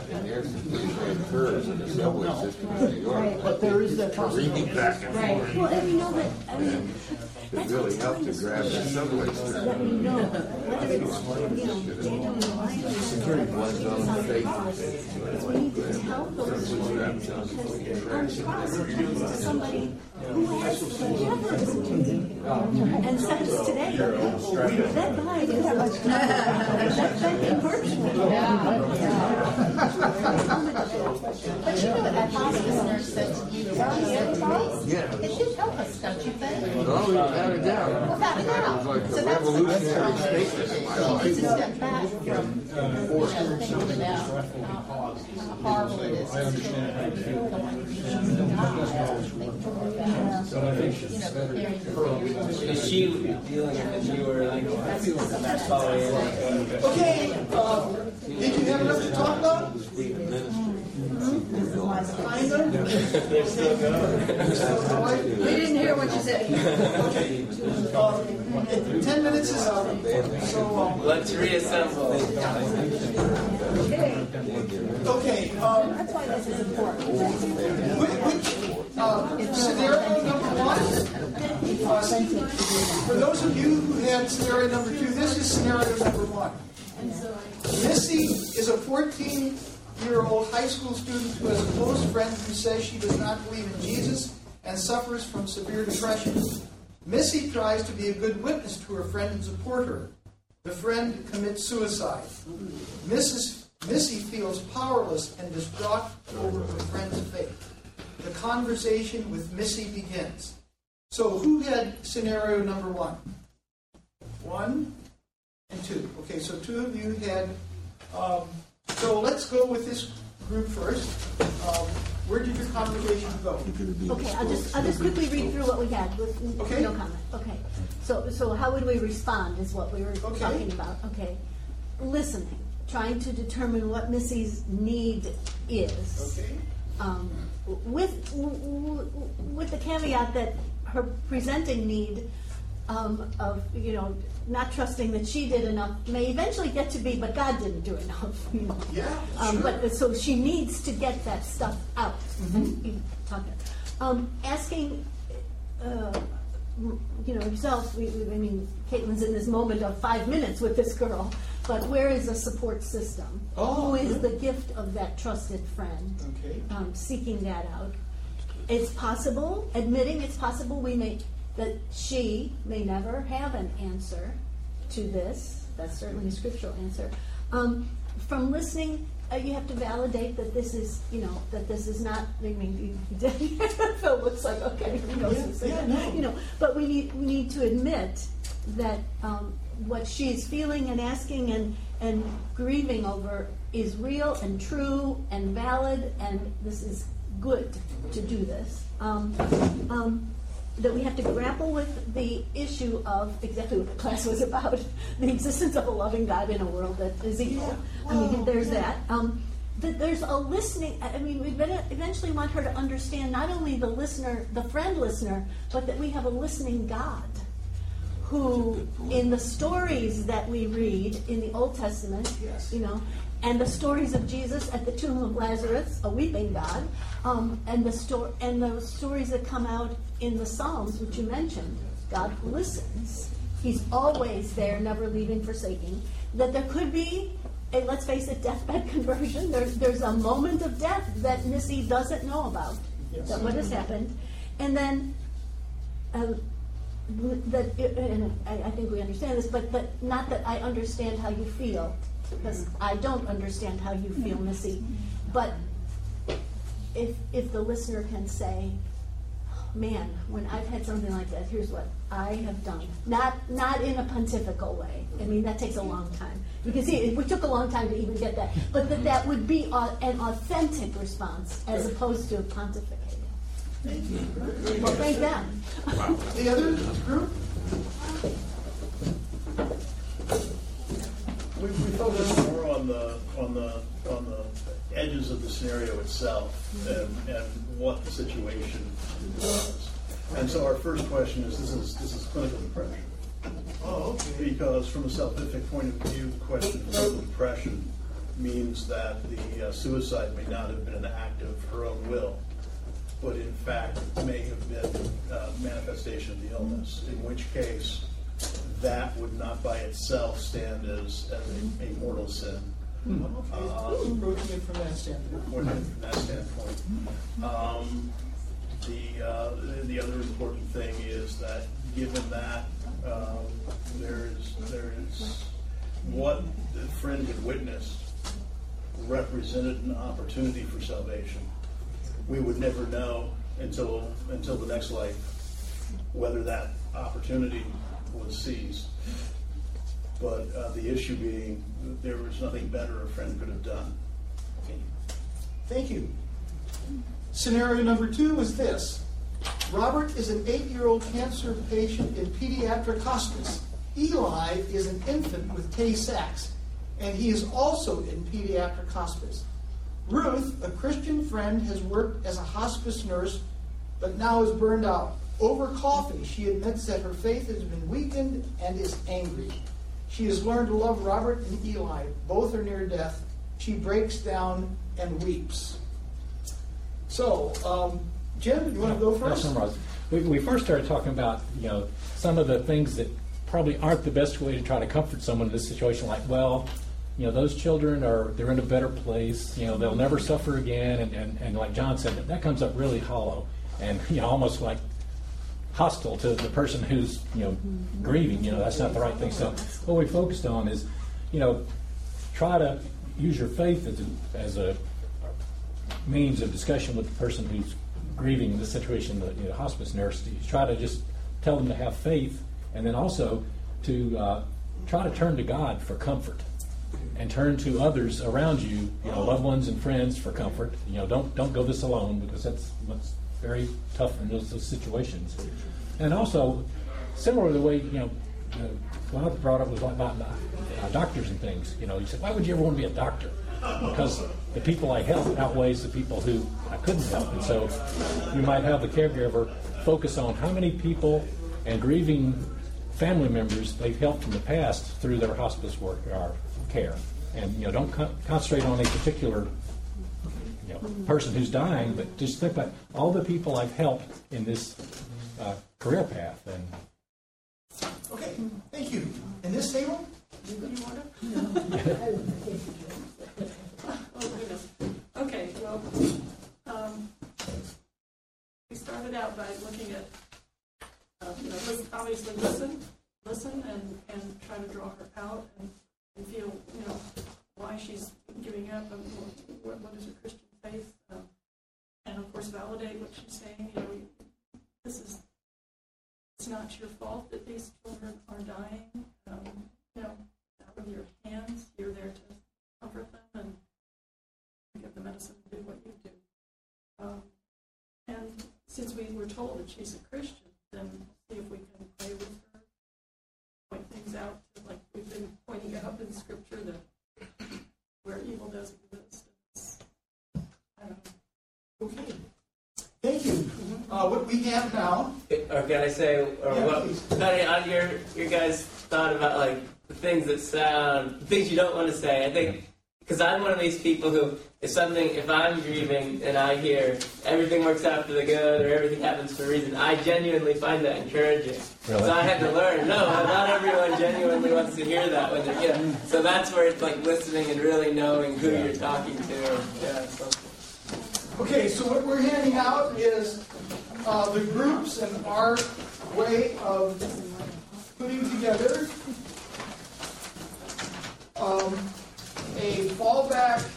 And there's some pretty bad curves in the subway system in New York. But there is that possibility. back and forth. Well, and you know that, I mean, It really helped to grab that subway let system. me know, whether it's, you know, Daniel Ryan or One's on the face. need to tell those children trust somebody who has never listened to you. And says today, that guy didn't have much *laughs* time. That, that converts. *laughs* But you know what that hospice nurse said to you, John, Yeah. It should help us, don't you think? Oh, without a doubt. Without a. It was like So a that's- revolutionary statement in my life. needs to step back from, you know, thinking about how horrible it is. I understand. If she would be dealing with it, you were like, following it. Okay, uh, did you have enough to talk about? Kind of? They're still. We didn't hear what you said. Uh, Ten minutes is up, so, um, Let's reassemble. okay, um, That's why this is important. which, which, uh, scenario number one? Uh, For those of you who had scenario number two, this is scenario number one. Missy is a 14-year-old high school student who has a close friend who says she does not believe in Jesus and suffers from severe depression. Missy tries to be a good witness to her friend and support her. The friend commits suicide. Mrs. Missy feels powerless and distraught over her friend's fate. The conversation with Missy begins. So, who had scenario number one? One and two. Okay, so two of you had. Um, so let's go with this group first. Um, where did your conversation go? Okay, I'll just, I'll just quickly read through what we had with Okay. no comment. Okay. So, so how would we respond is what we were Okay. talking about. Okay. Listening, trying to determine what Missy's need is. Okay. Um, with, w- w- with the caveat that her presenting need um, of, you know, not trusting that she did enough may eventually get to be, but God didn't do enough. You *laughs* know. Yeah, Um, sure. But so she needs to get that stuff out. Talk. Um, asking, uh, you know, yourself. We, we, I mean, Caitlin's in this moment of five minutes with this girl, but where is a support system? Oh, Who is good. the gift of that trusted friend? Okay. Um, seeking that out. It's possible, admitting it's possible we may that she may never have an answer to this. That's certainly a scriptural answer. Um, from listening, uh, you have to validate that this is, you know, that this is not. I mean, Phil *laughs* looks like okay, he knows this, yeah, no. you know. But we need we need to admit that um, what she's feeling and asking and and grieving over is real and true and valid, and this is good to do this. Um, um, that we have to grapple with the issue of exactly what the class was about *laughs* the existence of a loving God in a world that is evil. I mean, there's that. Um, that there's a listening. I I mean, we eventually want her to understand not only the listener, the friend listener, but that we have a listening God who, in the stories that we read in the Old Testament, Yes. you know, and the stories of Jesus at the tomb of Lazarus, a weeping God, um, and the sto- and the stories that come out in the Psalms, which you mentioned, God who listens. He's always there, never leaving, forsaking. That there could be a, let's face it, deathbed *laughs* conversion. There's, there's a moment of death that Missy doesn't know about, that what has happened. And then uh, that, it- and I, I think we understand this, but, but not that I understand how you feel, because I don't understand how you feel, mm-hmm. Missy. But if, if the listener can say, man, when I've had something like that, here's what I have done. Not, not in a pontifical way. I mean, that takes a long time. You can see, it we took a long time to even get that. But that that would be a, an authentic response as opposed to pontificating. Thank you. Well, thank them. The other group? We, we focus more on the, on the, on the edges of the scenario itself and, and what the situation was. And so our first question is, this is, this is clinical depression. Oh, okay. Because from a scientific point of view, the question of clinical depression means that the uh, suicide may not have been an act of her own will, but in fact may have been uh, manifestation of the illness, in which case that would not by itself stand as, as a, a mortal sin. Okay. Approaching it from that standpoint. From that standpoint. Um, The, uh, the other important thing is that, given that, um, there is, there is, what the friend had witnessed represented an opportunity for salvation. We would never know until, until the next life whether that opportunity was seized. But uh, the issue being, that there was nothing better a friend could have done. Thank you. Scenario number two is this. Robert is an eight-year-old cancer patient in pediatric hospice. Eli is an infant with Tay-Sachs, and he is also in pediatric hospice. Ruth, a Christian friend, has worked as a hospice nurse, but now is burned out. Over coffee, she admits that her faith has been weakened and is angry. She has learned to love Robert and Eli. Both are near death. She breaks down and weeps. So, um, Jim, you want to go first? summarize. We, we first started talking about, you know, some of the things that probably aren't the best way to try to comfort someone in this situation, like, well, you know, those children are, they're in a better place, you know, they'll never suffer again, and, and, and like John said, that comes up really hollow, and, *laughs* you know, almost like hostile to the person who's, you know, grieving, you know, that's not the right thing. So what we focused on is, you know, try to use your faith as a, as a means of discussion with the person who's grieving the situation, the you know, hospice nurse. Try to just tell them to have faith, and then also to uh, try to turn to God for comfort, and turn to others around you, you know, loved ones and friends for comfort. You know, don't don't go this alone because that's what's very tough in those, those situations. And also, similar to the way you know, uh, what I brought up was like about uh, doctors and things. You know, you said, why would you ever want to be a doctor? Because the people I help outweighs the people who I couldn't help. And so you might have the caregiver focus on how many people and grieving family members they've helped in the past through their hospice work or care. And you know, don't con- concentrate on a particular you know, person who's dying, but just think about all the people I've helped in this uh, career path. And Okay, thank you. And this table? Oh, goodness. *laughs* Okay, well, um, we started out by looking at, uh, you know, listen, obviously listen, listen and, and try to draw her out and, and feel, you know, why she's giving up and not your fault that these children are dying. Um, you know, out of your hands, you're there to comfort them and give the medicine to do what you do. Um, and since we were told that she's a Christian, then see if we can pray with her, point things out, like we've been pointing out in scripture that where evil does exist. Okay. Thank you. Uh, what we have now, can I say, or Yeah, what, please. Honey, on your your guys' thought about like the things that sound, the things you don't want to say. I think because I'm one of these people who, if something, if I'm grieving and I hear everything works out for the good or everything happens for a reason, I genuinely find that encouraging. Really? So I had to learn. No, not everyone genuinely wants to hear that when they're, you know. Mm. So that's where it's like listening and really knowing who you're talking to. Yeah. So. okay, so what we're handing out is uh, the groups and our way of putting together um, a fallback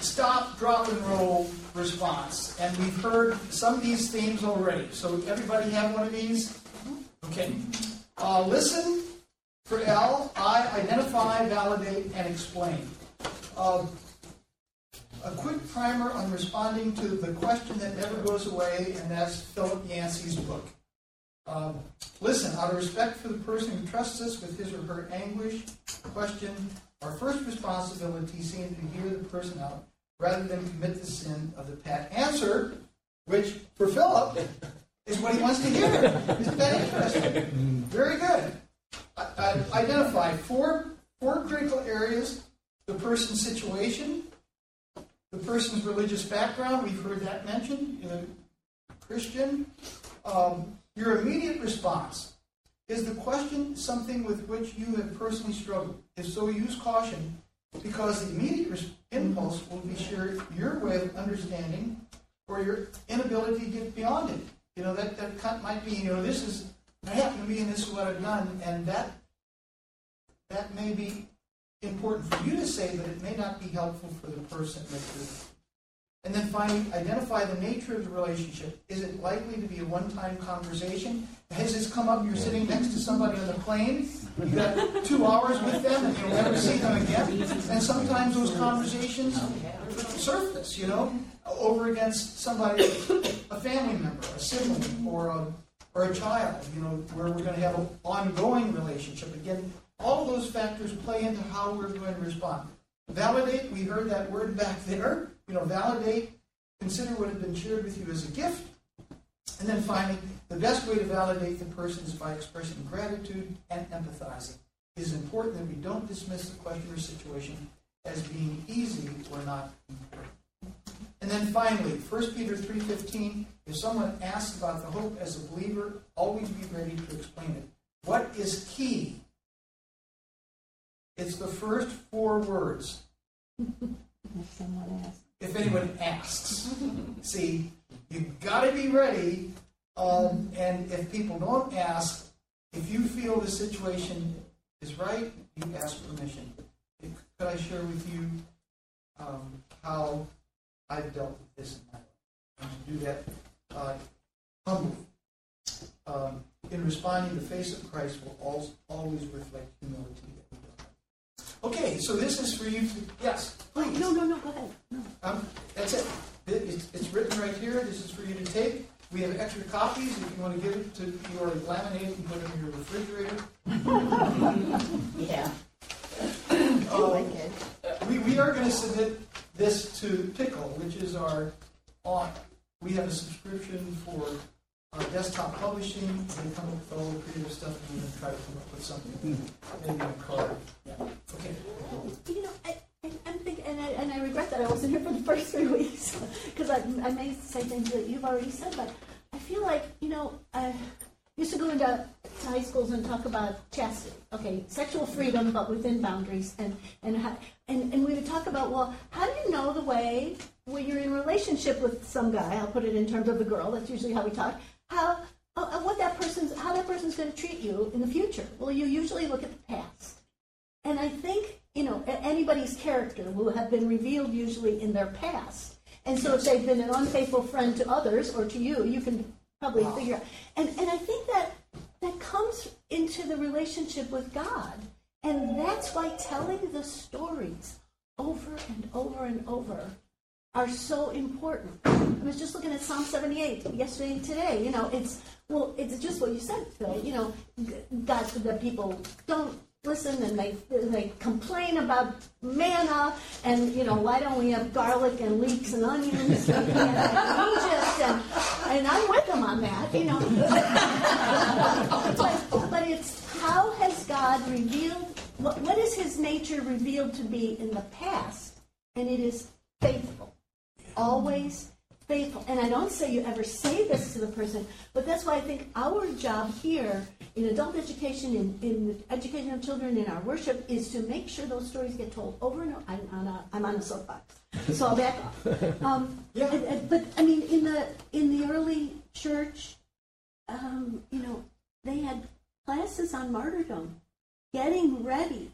stop, drop, and roll response. And we've heard some of these themes already. So everybody have one of these? Okay. Uh, listen for L. I identify, validate, and explain. Um, a quick primer on responding to the question that never goes away, and that's Philip Yancey's book. Um, listen, out of respect for the person who trusts us with his or her anguish, question, our first responsibility seems to hear the person out rather than commit the sin of the pat answer, which for Philip is what he wants to hear. Isn't that interesting? Very good. I, I identify four four critical areas: the person's situation, the person's religious background. We've heard that mentioned. Christian. Um, your immediate response is the question something with which you have personally struggled. If so, use caution because the immediate impulse will be sure your way of understanding or your inability to get beyond it. You know, that, that cut might be, you know, this is, that happened to me and this is what I've done, and that, that may be important for you to say, but it may not be helpful for the person that you're and then finally, identify the nature of the relationship. Is it likely to be a one-time conversation? Has this come up? You're sitting next to somebody on the plane. You've got two hours with them, and you'll never see them again. And sometimes those conversations surface, you know, over against somebody, a family member, a sibling, or a or a child. You know, where we're going to have an ongoing relationship. Again, all of those factors play into how we're going to respond. Validate. We heard that word back there you know, validate, consider what has been shared with you as a gift. And then finally, the best way to validate the person is by expressing gratitude and empathizing. It is important that we don't dismiss the question or situation as being easy or not important. And then finally, 1 Peter 3.15, if someone asks about the hope as a believer, always be ready to explain it. What is key? It's the first four words. If someone asks. if anyone asks. See, you've got to be ready. Um, and if people don't ask, if you feel the situation is right, you ask permission. If could I share with you um, how I've dealt with this in my life? And to do that uh, humbly. Um, in responding, the face of Christ will always reflect humility. that we don't have. Okay, so this is for you to, yes, Oh, please. no, no, no, go ahead. No. Um, that's it. It- It's, it's written right here. This is for you to take. We have extra copies if you want to give it to, you already laminated and put them in your refrigerator. *laughs* Yeah. *coughs* I Um, like it. we, we are going to submit this to Pickle, which is our, on, we have a subscription for our desktop publishing. They come up with all the creative stuff and we're going to try to come up with something, hmm. maybe a card. Okay. You know, I, I, I'm thinking, and I, and I regret that I wasn't here for the first three *laughs* weeks because I, I may say things that you've already said, but I feel like, you know, I used to go into to high schools and talk about chastity, okay, sexual freedom, but within boundaries, and and how, and and we would talk about, well, how do you know the way when you're in relationship with some guy? I'll put it in terms of a girl. That's usually how we talk. How uh, uh, what that person's how that person's going to treat you in the future? Well, you usually look at the past. And I think, you know, anybody's character will have been revealed usually in their past. And so if they've been an unfaithful friend to others or to you, you can probably figure out. And, and I think that that comes into the relationship with God. And that's why telling the stories over and over and over are so important. I was just looking at Psalm 78 yesterday and today. You know, it's well, it's just what you said, Phil. You know, God, the people don't listen and they they complain about manna and you know why don't we have garlic and leeks and onions *laughs* we had and and I'm with them on that. You know, *laughs* but, but it's how has God revealed what, what is His nature revealed to be in the past, and it is faithful always faithful. And I don't say you ever say this to the person, but that's why I think our job here in adult education, in, in the education of children, in our worship, is to make sure those stories get told over and over. I'm on a, I'm on a soapbox, so I'll back off. *laughs* Um, Yeah. and- and- but I mean, in the in the early church, um, you know, they had classes on martyrdom, getting ready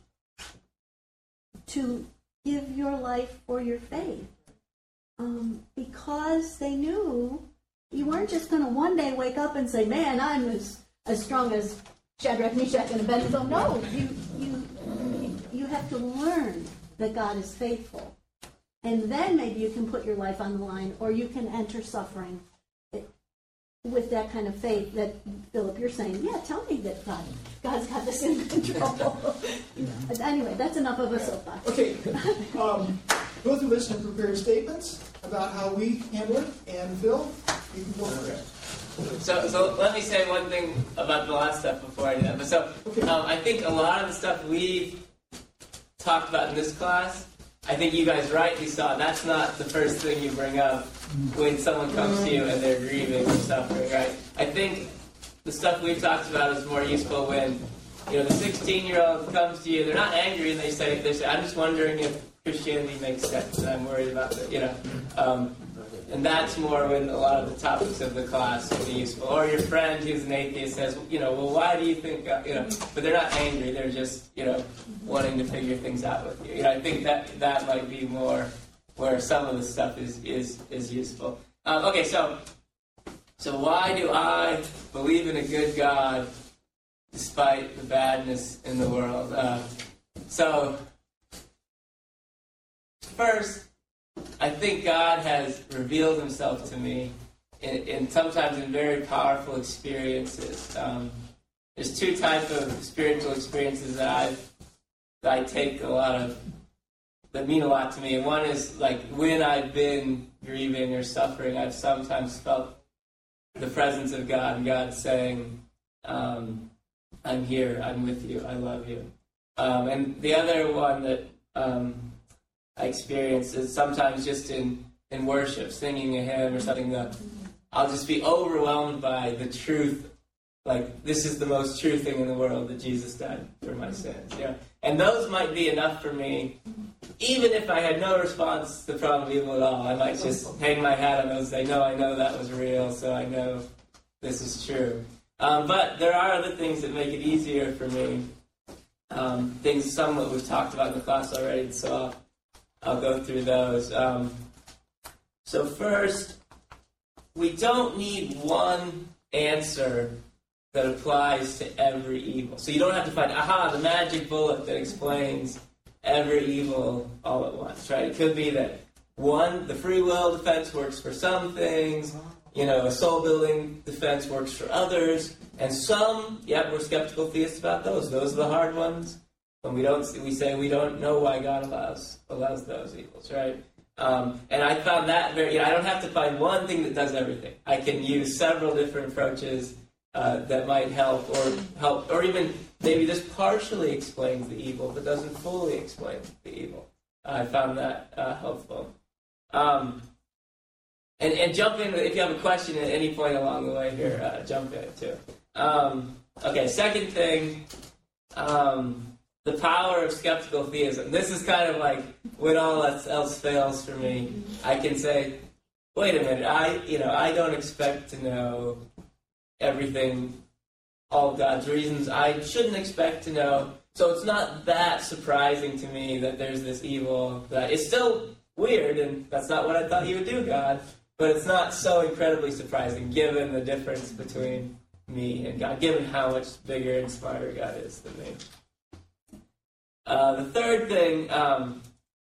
to give your life for your faith um, because they knew you weren't just going to one day wake up and say, "Man, I'm as as strong as Shadrach, Meshach, and Abednego." No, you you you have to learn that God is faithful, and then maybe you can put your life on the line, or you can enter suffering with that kind of faith that Philip, you're saying, yeah, tell me that God, God's got this in control. *laughs* Anyway, that's enough of a soapbox. Okay, um, both of us have prepared statements about how we handle it, and Phil, you can go for it. So, so let me say one thing about the last stuff before I do that. But so, um, I think a lot of the stuff we've talked about in this class, I think you guys rightly saw that's not the first thing you bring up when someone comes to you and they're grieving or suffering, right? I think the stuff we've talked about is more useful when you know the 16 year old comes to you. They're not angry and they say, they say, "I'm just wondering if Christianity makes sense, I'm worried about it." You know. Um, and that's more when a lot of the topics of the class will be useful. Or your friend who's an atheist says, you know, well, why do you think, uh, you know, but they're not angry. They're just, you know, wanting to figure things out with you. You know, I think that that might be more where some of the stuff is is is useful. Um, okay, so so why do I believe in a good God despite the badness in the world? Uh, so first. I think God has revealed Himself to me in, in sometimes in very powerful experiences. Um, there's two types of spiritual experiences that I that I take a lot of that mean a lot to me. One is like when I've been grieving or suffering, I've sometimes felt the presence of God and God saying, um, "I'm here. I'm with you. I love you." Um, and the other one that um, I experience is sometimes just in, in worship, singing a hymn or something I'll just be overwhelmed by the truth. Like, this is the most true thing in the world that Jesus died for my sins. Yeah. And those might be enough for me. Even if I had no response to problem evil at all, I might just hang my hat on those and say, no, I know that was real, so I know this is true. Um, but there are other things that make it easier for me. um, things, some that we've talked about in the class already, so I'll, I'll go through those. Um, so, first, we don't need one answer that applies to every evil. So, you don't have to find, aha, the magic bullet that explains every evil all at once, right? It could be that one, the free will defense works for some things, you know, a soul building defense works for others, and some, yeah, we're skeptical theists about those. Those are the hard ones. And we don't, we say we don't know why God allows allows those evils, right? Um, and I found that very, you know, I don't have to find one thing that does everything. I can use several different approaches uh, that might help, or help, or even maybe this partially explains the evil, but doesn't fully explain the evil. I found that uh, helpful. Um, and, and jump in if you have a question at any point along the way here. Uh, jump in too. Um, okay, second thing, um, the power of skeptical theism. This is kind of like when all else fails for me, I can say, wait a minute, I you know I don't expect to know everything, all God's reasons. I shouldn't expect to know. So it's not that surprising to me that there's this evil that is still weird, and that's not what I thought you would do, God. But it's not so incredibly surprising given the difference between me and God, given how much bigger and smarter God is than me. Uh, the third thing, um,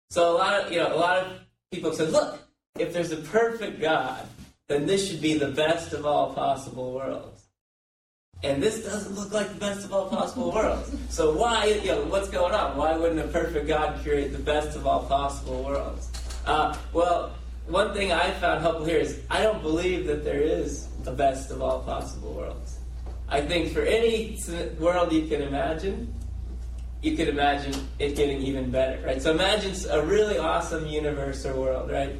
so a lot of you know, a lot of people said, look, if there's a perfect God, then this should be the best of all possible worlds. And this doesn't look like the best of all possible *laughs* worlds. So why, you know, what's going on? Why wouldn't a perfect God create the best of all possible worlds? Uh, well, one thing I found helpful here is I don't believe that there is a best of all possible worlds. I think for any world you can imagine, you could imagine it getting even better, right? So imagine a really awesome universe or world, right?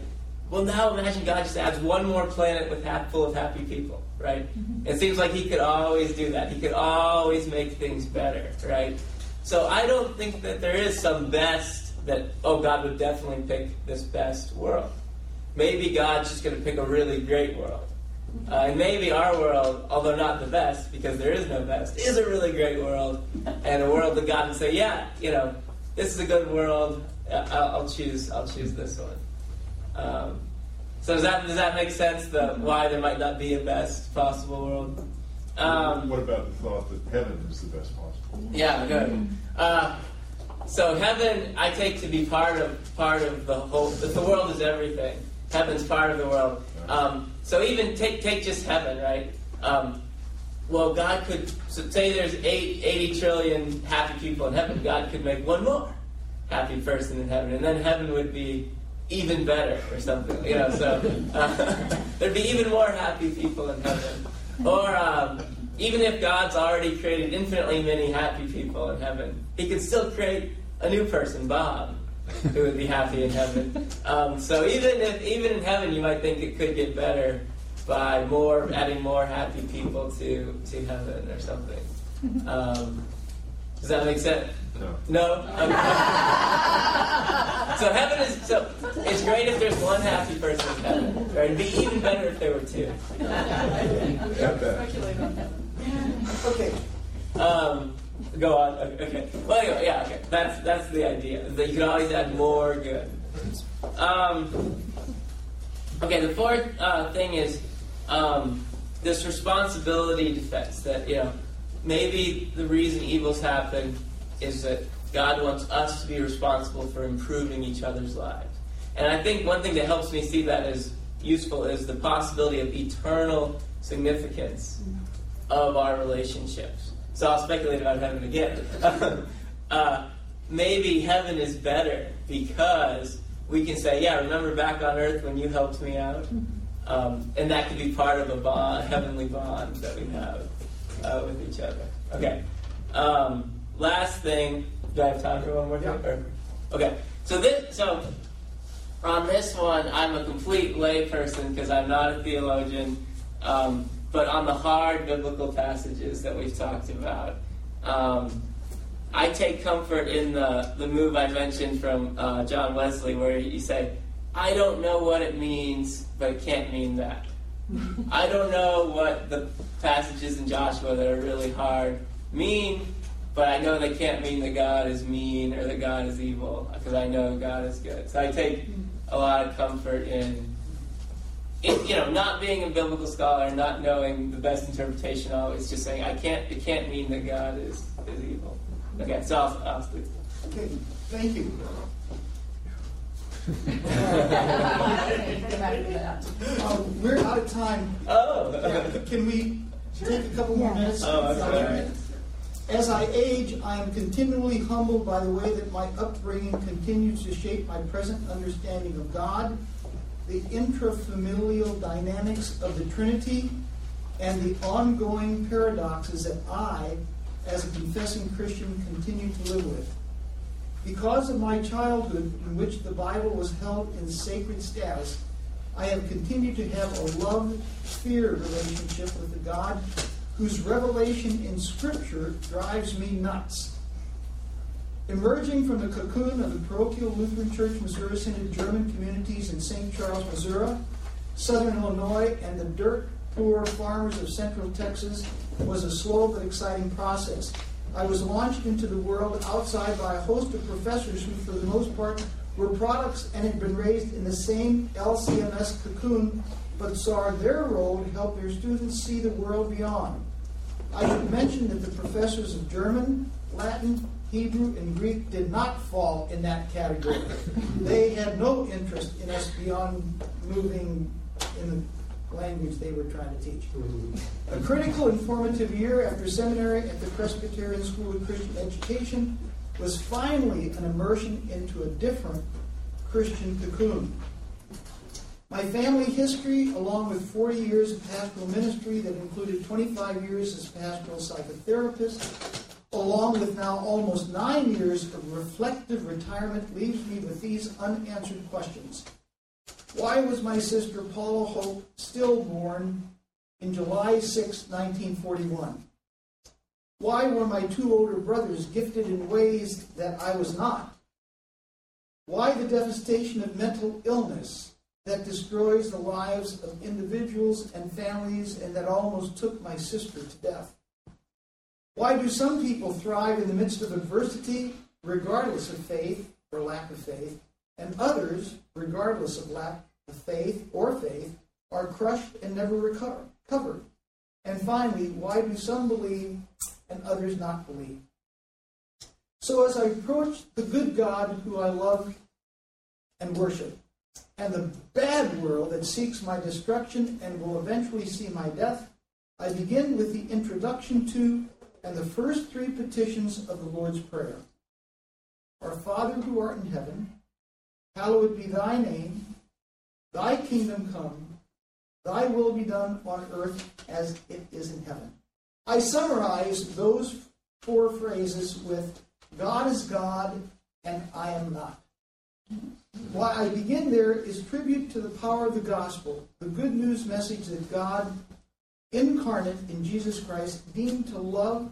Well, now imagine God just adds one more planet with half full of happy people, right? Mm-hmm. It seems like He could always do that. He could always make things better, right? So I don't think that there is some best that oh God would definitely pick this best world. Maybe God's just going to pick a really great world. Uh, and maybe our world, although not the best, because there is no best, is a really great world, and a world that God can say, yeah, you know, this is a good world. I'll, I'll choose. I'll choose this one. Um, so does that does that make sense? The why there might not be a best possible world. Um, what about the thought that heaven is the best possible? Yeah, good. Uh, so heaven, I take to be part of part of the whole. The world is everything. Heaven's part of the world. Um, so even take take just heaven, right? Um, well, God could so say there's eight, 80 trillion happy people in heaven. God could make one more happy person in heaven, and then heaven would be even better or something. You know, so *laughs* uh, *laughs* there'd be even more happy people in heaven. Or um, even if God's already created infinitely many happy people in heaven, He could still create a new person, Bob, *laughs* who would be happy in heaven. Um, so even if even in heaven, you might think it could get better by more adding more happy people to to heaven or something. Um, does that make sense? No. No. Okay. so heaven is so it's great if there's one happy person in heaven. Right? It'd be even better if there were two. Okay. Um, Go on. Okay. Well, anyway, yeah. Okay. That's that's the idea. That you can always add more good. Um, okay. The fourth uh, thing is um, this responsibility defense. That you know, maybe the reason evils happen is that God wants us to be responsible for improving each other's lives. And I think one thing that helps me see that as useful is the possibility of eternal significance of our relationships. So I'll speculate about heaven again. *laughs* uh, maybe heaven is better because we can say, yeah, remember back on earth when you helped me out? Um, and that could be part of a bond, a heavenly bond that we have uh, with each other. Okay. Um, last thing, do I have time for one more thing? Or, okay. So this, so on this one, I'm a complete layperson because I'm not a theologian. Um, but on the hard biblical passages that we've talked about. Um, I take comfort in the, the move I mentioned from uh, John Wesley, where he said, I don't know what it means, but it can't mean that. *laughs* I don't know what the passages in Joshua that are really hard mean, but I know they can't mean that God is mean or that God is evil because I know God is good. So I take a lot of comfort in, in, you know, not being a biblical scholar, not knowing the best interpretation of it. It's just saying I can't. It can't mean that God is is evil. Okay, so I'll, I'll speak. Okay, thank you. Um, We're out of time. Oh. Yeah, Can we take a couple more Yeah. minutes? Oh, that's all right. As I age, I am continually humbled by the way that my upbringing continues to shape my present understanding of God, the intrafamilial dynamics of the Trinity, and the ongoing paradoxes that I, as a confessing Christian, continue to live with. Because of my childhood, in which the Bible was held in sacred status, I have continued to have a love-fear relationship with the God whose revelation in Scripture drives me nuts. Emerging from the cocoon of the parochial Lutheran Church Missouri Synod German communities in St. Charles, Missouri, southern Illinois, and the dirt poor farmers of central Texas was a slow but exciting process. I was launched into the world outside by a host of professors who, for the most part, were products and had been raised in the same LCMS cocoon, but saw their role to help their students see the world beyond. I should mention that the professors of German, Latin, Hebrew, and Greek did not fall in that category. They had no interest in us beyond moving in the language they were trying to teach. A critical informative year after seminary at the Presbyterian School of Christian Education was finally an immersion into a different Christian cocoon. My family history, along with 40 years of pastoral ministry that included 25 years as pastoral psychotherapist, along with now almost nine years of reflective retirement, leaves me with these unanswered questions. Why was my sister Paula Hope stillborn in July 6, 1941? Why were my two older brothers gifted in ways that I was not? Why the devastation of mental illness that destroys the lives of individuals and families and that almost took my sister to death? Why do some people thrive in the midst of adversity, regardless of faith or lack of faith, and others, regardless of lack of faith or faith, are crushed and never recover? And finally, why do some believe and others not believe? So as I approach the good God who I love and worship, and the bad world that seeks my destruction and will eventually see my death, I begin with the introduction to and the first three petitions of the Lord's Prayer. Our Father who art in heaven, hallowed be thy name, thy kingdom come, thy will be done on earth as it is in heaven. I summarize those four phrases with God is God and I am not. Why I begin there is tribute to the power of the gospel, the good news message that God incarnate in Jesus Christ, deemed to love,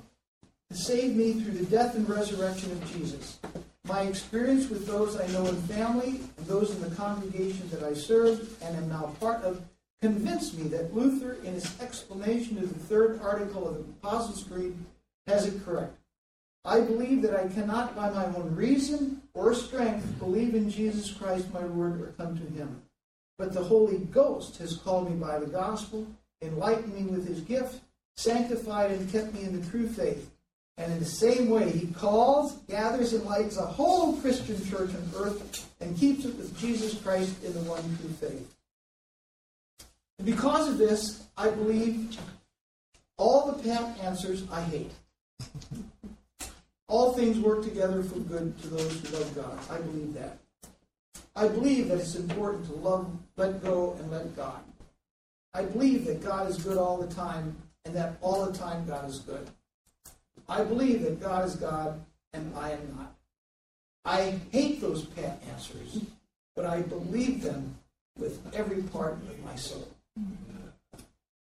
to save me through the death and resurrection of Jesus. My experience with those I know in family those in the congregation that I served and am now part of convinced me that Luther, in his explanation of the third article of the Apostles' Creed, has it correct. I believe that I cannot, by my own reason or strength, believe in Jesus Christ my Lord or come to him. But the Holy Ghost has called me by the gospel enlightened me with his gift, sanctified and kept me in the true faith. And in the same way, he calls, gathers, and lights a whole Christian church on earth and keeps it with Jesus Christ in the one true faith. And because of this, I believe all the pat answers I hate. All things work together for good to those who love God. I believe that. I believe that it's important to love, let go, and let God. I believe that God is good all the time and that all the time God is good. I believe that God is God and I am not. I hate those pat answers, but I believe them with every part of my soul.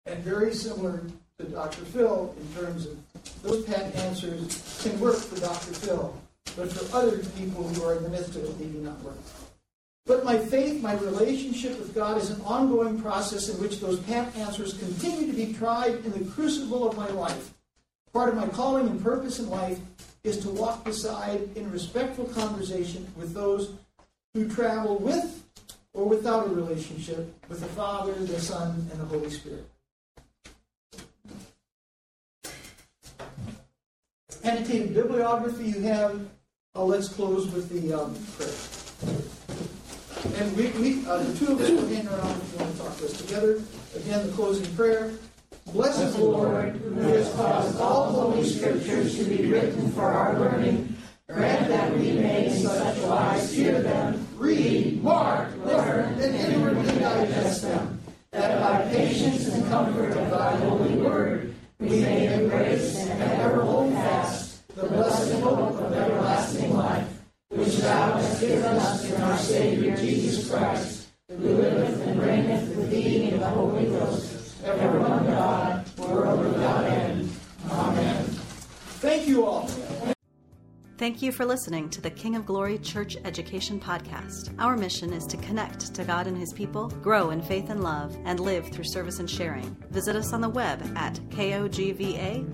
And very similar to Dr. Phil in terms of those pat answers can work for Dr. Phil, but for other people who are in the midst of it, they do not work. But my faith, my relationship with God is an ongoing process in which those pat answers continue to be tried in the crucible of my life. Part of my calling and purpose in life is to walk beside in respectful conversation with those who travel with or without a relationship with the Father, the Son, and the Holy Spirit. Annotated bibliography you have. Uh, let's close with the um, prayer. And we, we uh, the two of us will hang around if you want to talk to us together. Again, the closing prayer. Blessed Lord, who has caused all holy scriptures to be written for our learning, grant that we may in such wise hear them, read, mark, learn, and inwardly digest them, that by patience and comfort of thy holy word we may embrace and ever hold fast the blessed hope of everlasting life, which thou hast given us in our Savior Jesus Christ, who liveth and reigneth with thee in the Holy Ghost, ever one God, world without end. Amen. Thank you all. Thank you for listening to the King of Glory Church Education Podcast. Our mission is to connect to God and His people, grow in faith and love, and live through service and sharing. Visit us on the web at kogva.org.